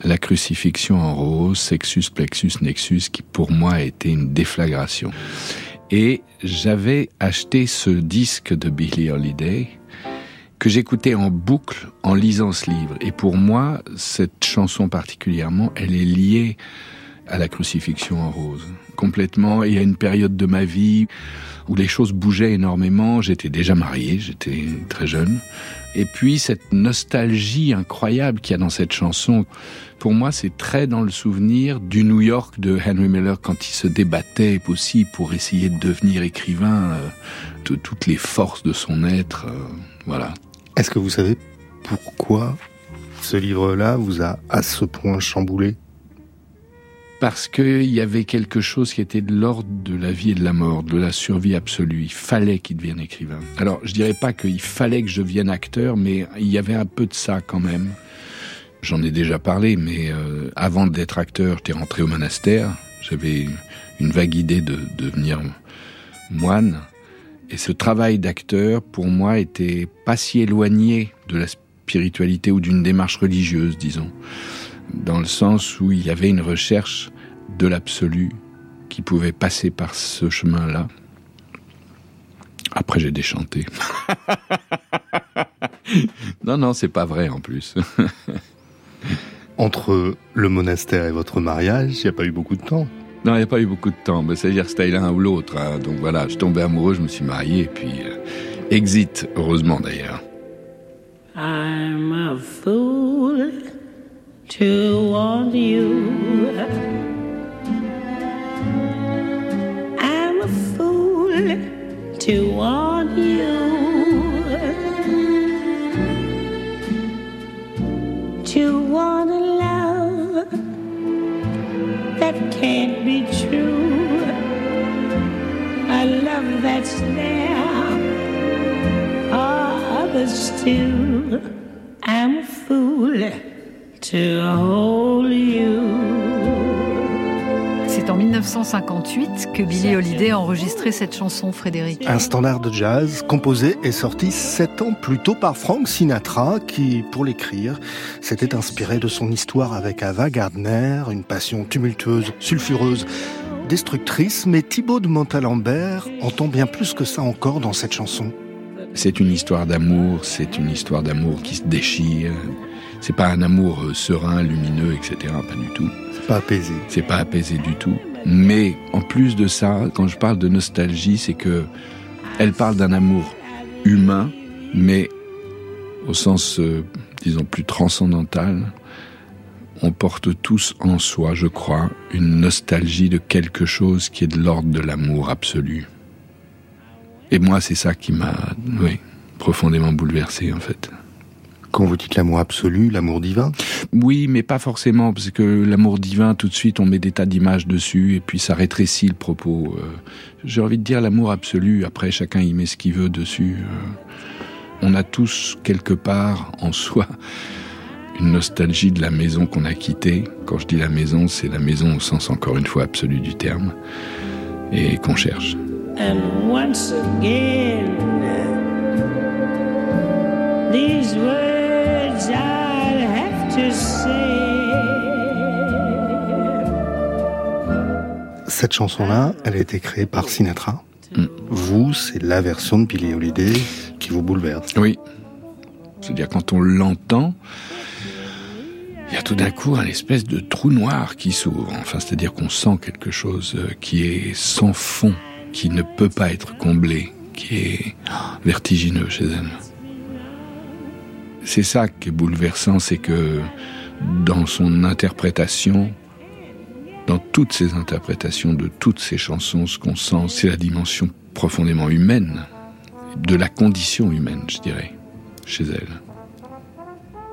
la crucifixion en rose, Sexus, Plexus, Nexus, qui pour moi été une déflagration. Et j'avais acheté ce disque de Billy Holiday que j'écoutais en boucle en lisant ce livre. Et pour moi, cette chanson particulièrement, elle est liée à la crucifixion en rose. Complètement. Y a une période de ma vie où les choses bougeaient énormément. J'étais déjà marié, j'étais très jeune. Et puis cette nostalgie incroyable qu'il y a dans cette chanson, pour moi c'est très dans le souvenir du New York de Henry Miller quand il se débattait aussi pour essayer de devenir écrivain, euh, de toutes les forces de son être. Euh, voilà, est-ce que vous savez pourquoi ce livre-là vous a à ce point chamboulé? Parce qu'il y avait quelque chose qui était de l'ordre de la vie et de la mort, de la survie absolue. Il fallait qu'il devienne écrivain. Alors, je dirais pas qu'il fallait que je devienne acteur, mais il y avait un peu de ça quand même. J'en ai déjà parlé, mais euh, avant d'être acteur, j'étais rentré au monastère. J'avais une vague idée de devenir moine. Et ce travail d'acteur, pour moi, était pas si éloigné de la spiritualité ou d'une démarche religieuse, disons, dans le sens où il y avait une recherche de l'absolu qui pouvait passer par ce chemin-là. Après, j'ai déchanté. non, non, c'est pas vrai en plus. Entre le monastère et votre mariage, il n'y a pas eu beaucoup de temps. Non, il n'y a pas eu beaucoup de temps. C'est-à-dire c'était l'un ou l'autre. Hein. Donc voilà, je tombé amoureux, je me suis marié, et puis euh, exit, heureusement d'ailleurs. I'm a fool to want you. Can't be true. A love that's there, others too. I'm a fool to hold you. C'est en 1958 que Billy Holiday a enregistré cette chanson, Frédéric. Un standard de jazz composé et sorti sept ans plus tôt par Frank Sinatra, qui, pour l'écrire, s'était inspiré de son histoire avec Ava Gardner, une passion tumultueuse, sulfureuse, destructrice, mais Thibaut de Montalembert entend bien plus que ça encore dans cette chanson. C'est une histoire d'amour, c'est une histoire d'amour qui se déchire. C'est pas un amour euh, serein, lumineux, etc. Pas du tout. C'est pas apaisé. C'est pas apaisé du tout. Mais en plus de ça, quand je parle de nostalgie, c'est que elle parle d'un amour humain, mais au sens, euh, disons, plus transcendantal. On porte tous en soi, je crois, une nostalgie de quelque chose qui est de l'ordre de l'amour absolu. Et moi, c'est ça qui m'a, oui, profondément bouleversé, en fait. Quand vous dites l'amour absolu, l'amour divin Oui, mais pas forcément, parce que l'amour divin, tout de suite, on met des tas d'images dessus, et puis ça rétrécit le propos. Euh. J'ai envie de dire l'amour absolu, après chacun y met ce qu'il veut dessus. Euh. On a tous, quelque part, en soi, une nostalgie de la maison qu'on a quittée. Quand je dis la maison, c'est la maison au sens, encore une fois, absolu du terme, et qu'on cherche. And once again, these words I'll have to say. Cette chanson-là, elle a été créée par Sinatra. Mm. Vous, c'est la version de Billie Holiday qui vous bouleverse. Oui. C'est-à-dire quand on l'entend, a tout d'un coup un espèce de trou noir qui s'ouvre. Enfin, c'est-à-dire qu'on sent quelque chose euh, qui est sans fond, qui ne peut pas être comblé, qui est vertigineux chez elle. C'est ça qui est bouleversant, c'est que dans son interprétation, dans toutes ses interprétations de toutes ses chansons, ce qu'on sent, c'est la dimension profondément humaine, de la condition humaine, je dirais, chez elle.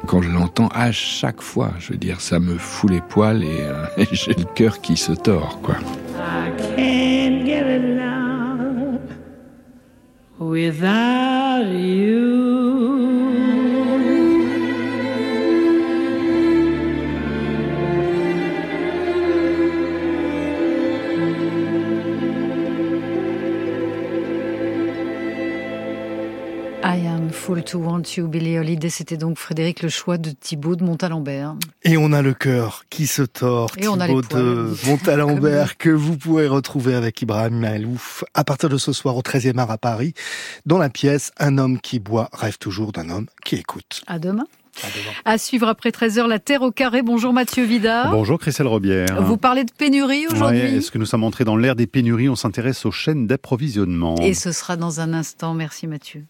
Quand je l'entends à chaque fois, je veux dire, ça me fout les poils et, euh, j'ai le cœur qui se tord, quoi. can't get along without you. Full to want you, Billy Holiday. C'était donc Frédéric le choix de Thibaut de Montalembert. Et on a le cœur qui se tord, Et on a Thibaut les de Montalembert, que vous pourrez retrouver avec Ibrahim Malouf à partir de ce soir au 13e art à Paris, dans la pièce Un homme qui boit rêve toujours d'un homme qui écoute. À demain. À suivre après 13h, la Terre au carré. Bonjour Mathieu Vidard. Bonjour Christelle Robière. Vous parlez de pénurie aujourd'hui Ouais, Est-ce que nous sommes entrés dans l'ère des pénuries? On s'intéresse aux chaînes d'approvisionnement. Et ce sera dans un instant. Merci Mathieu.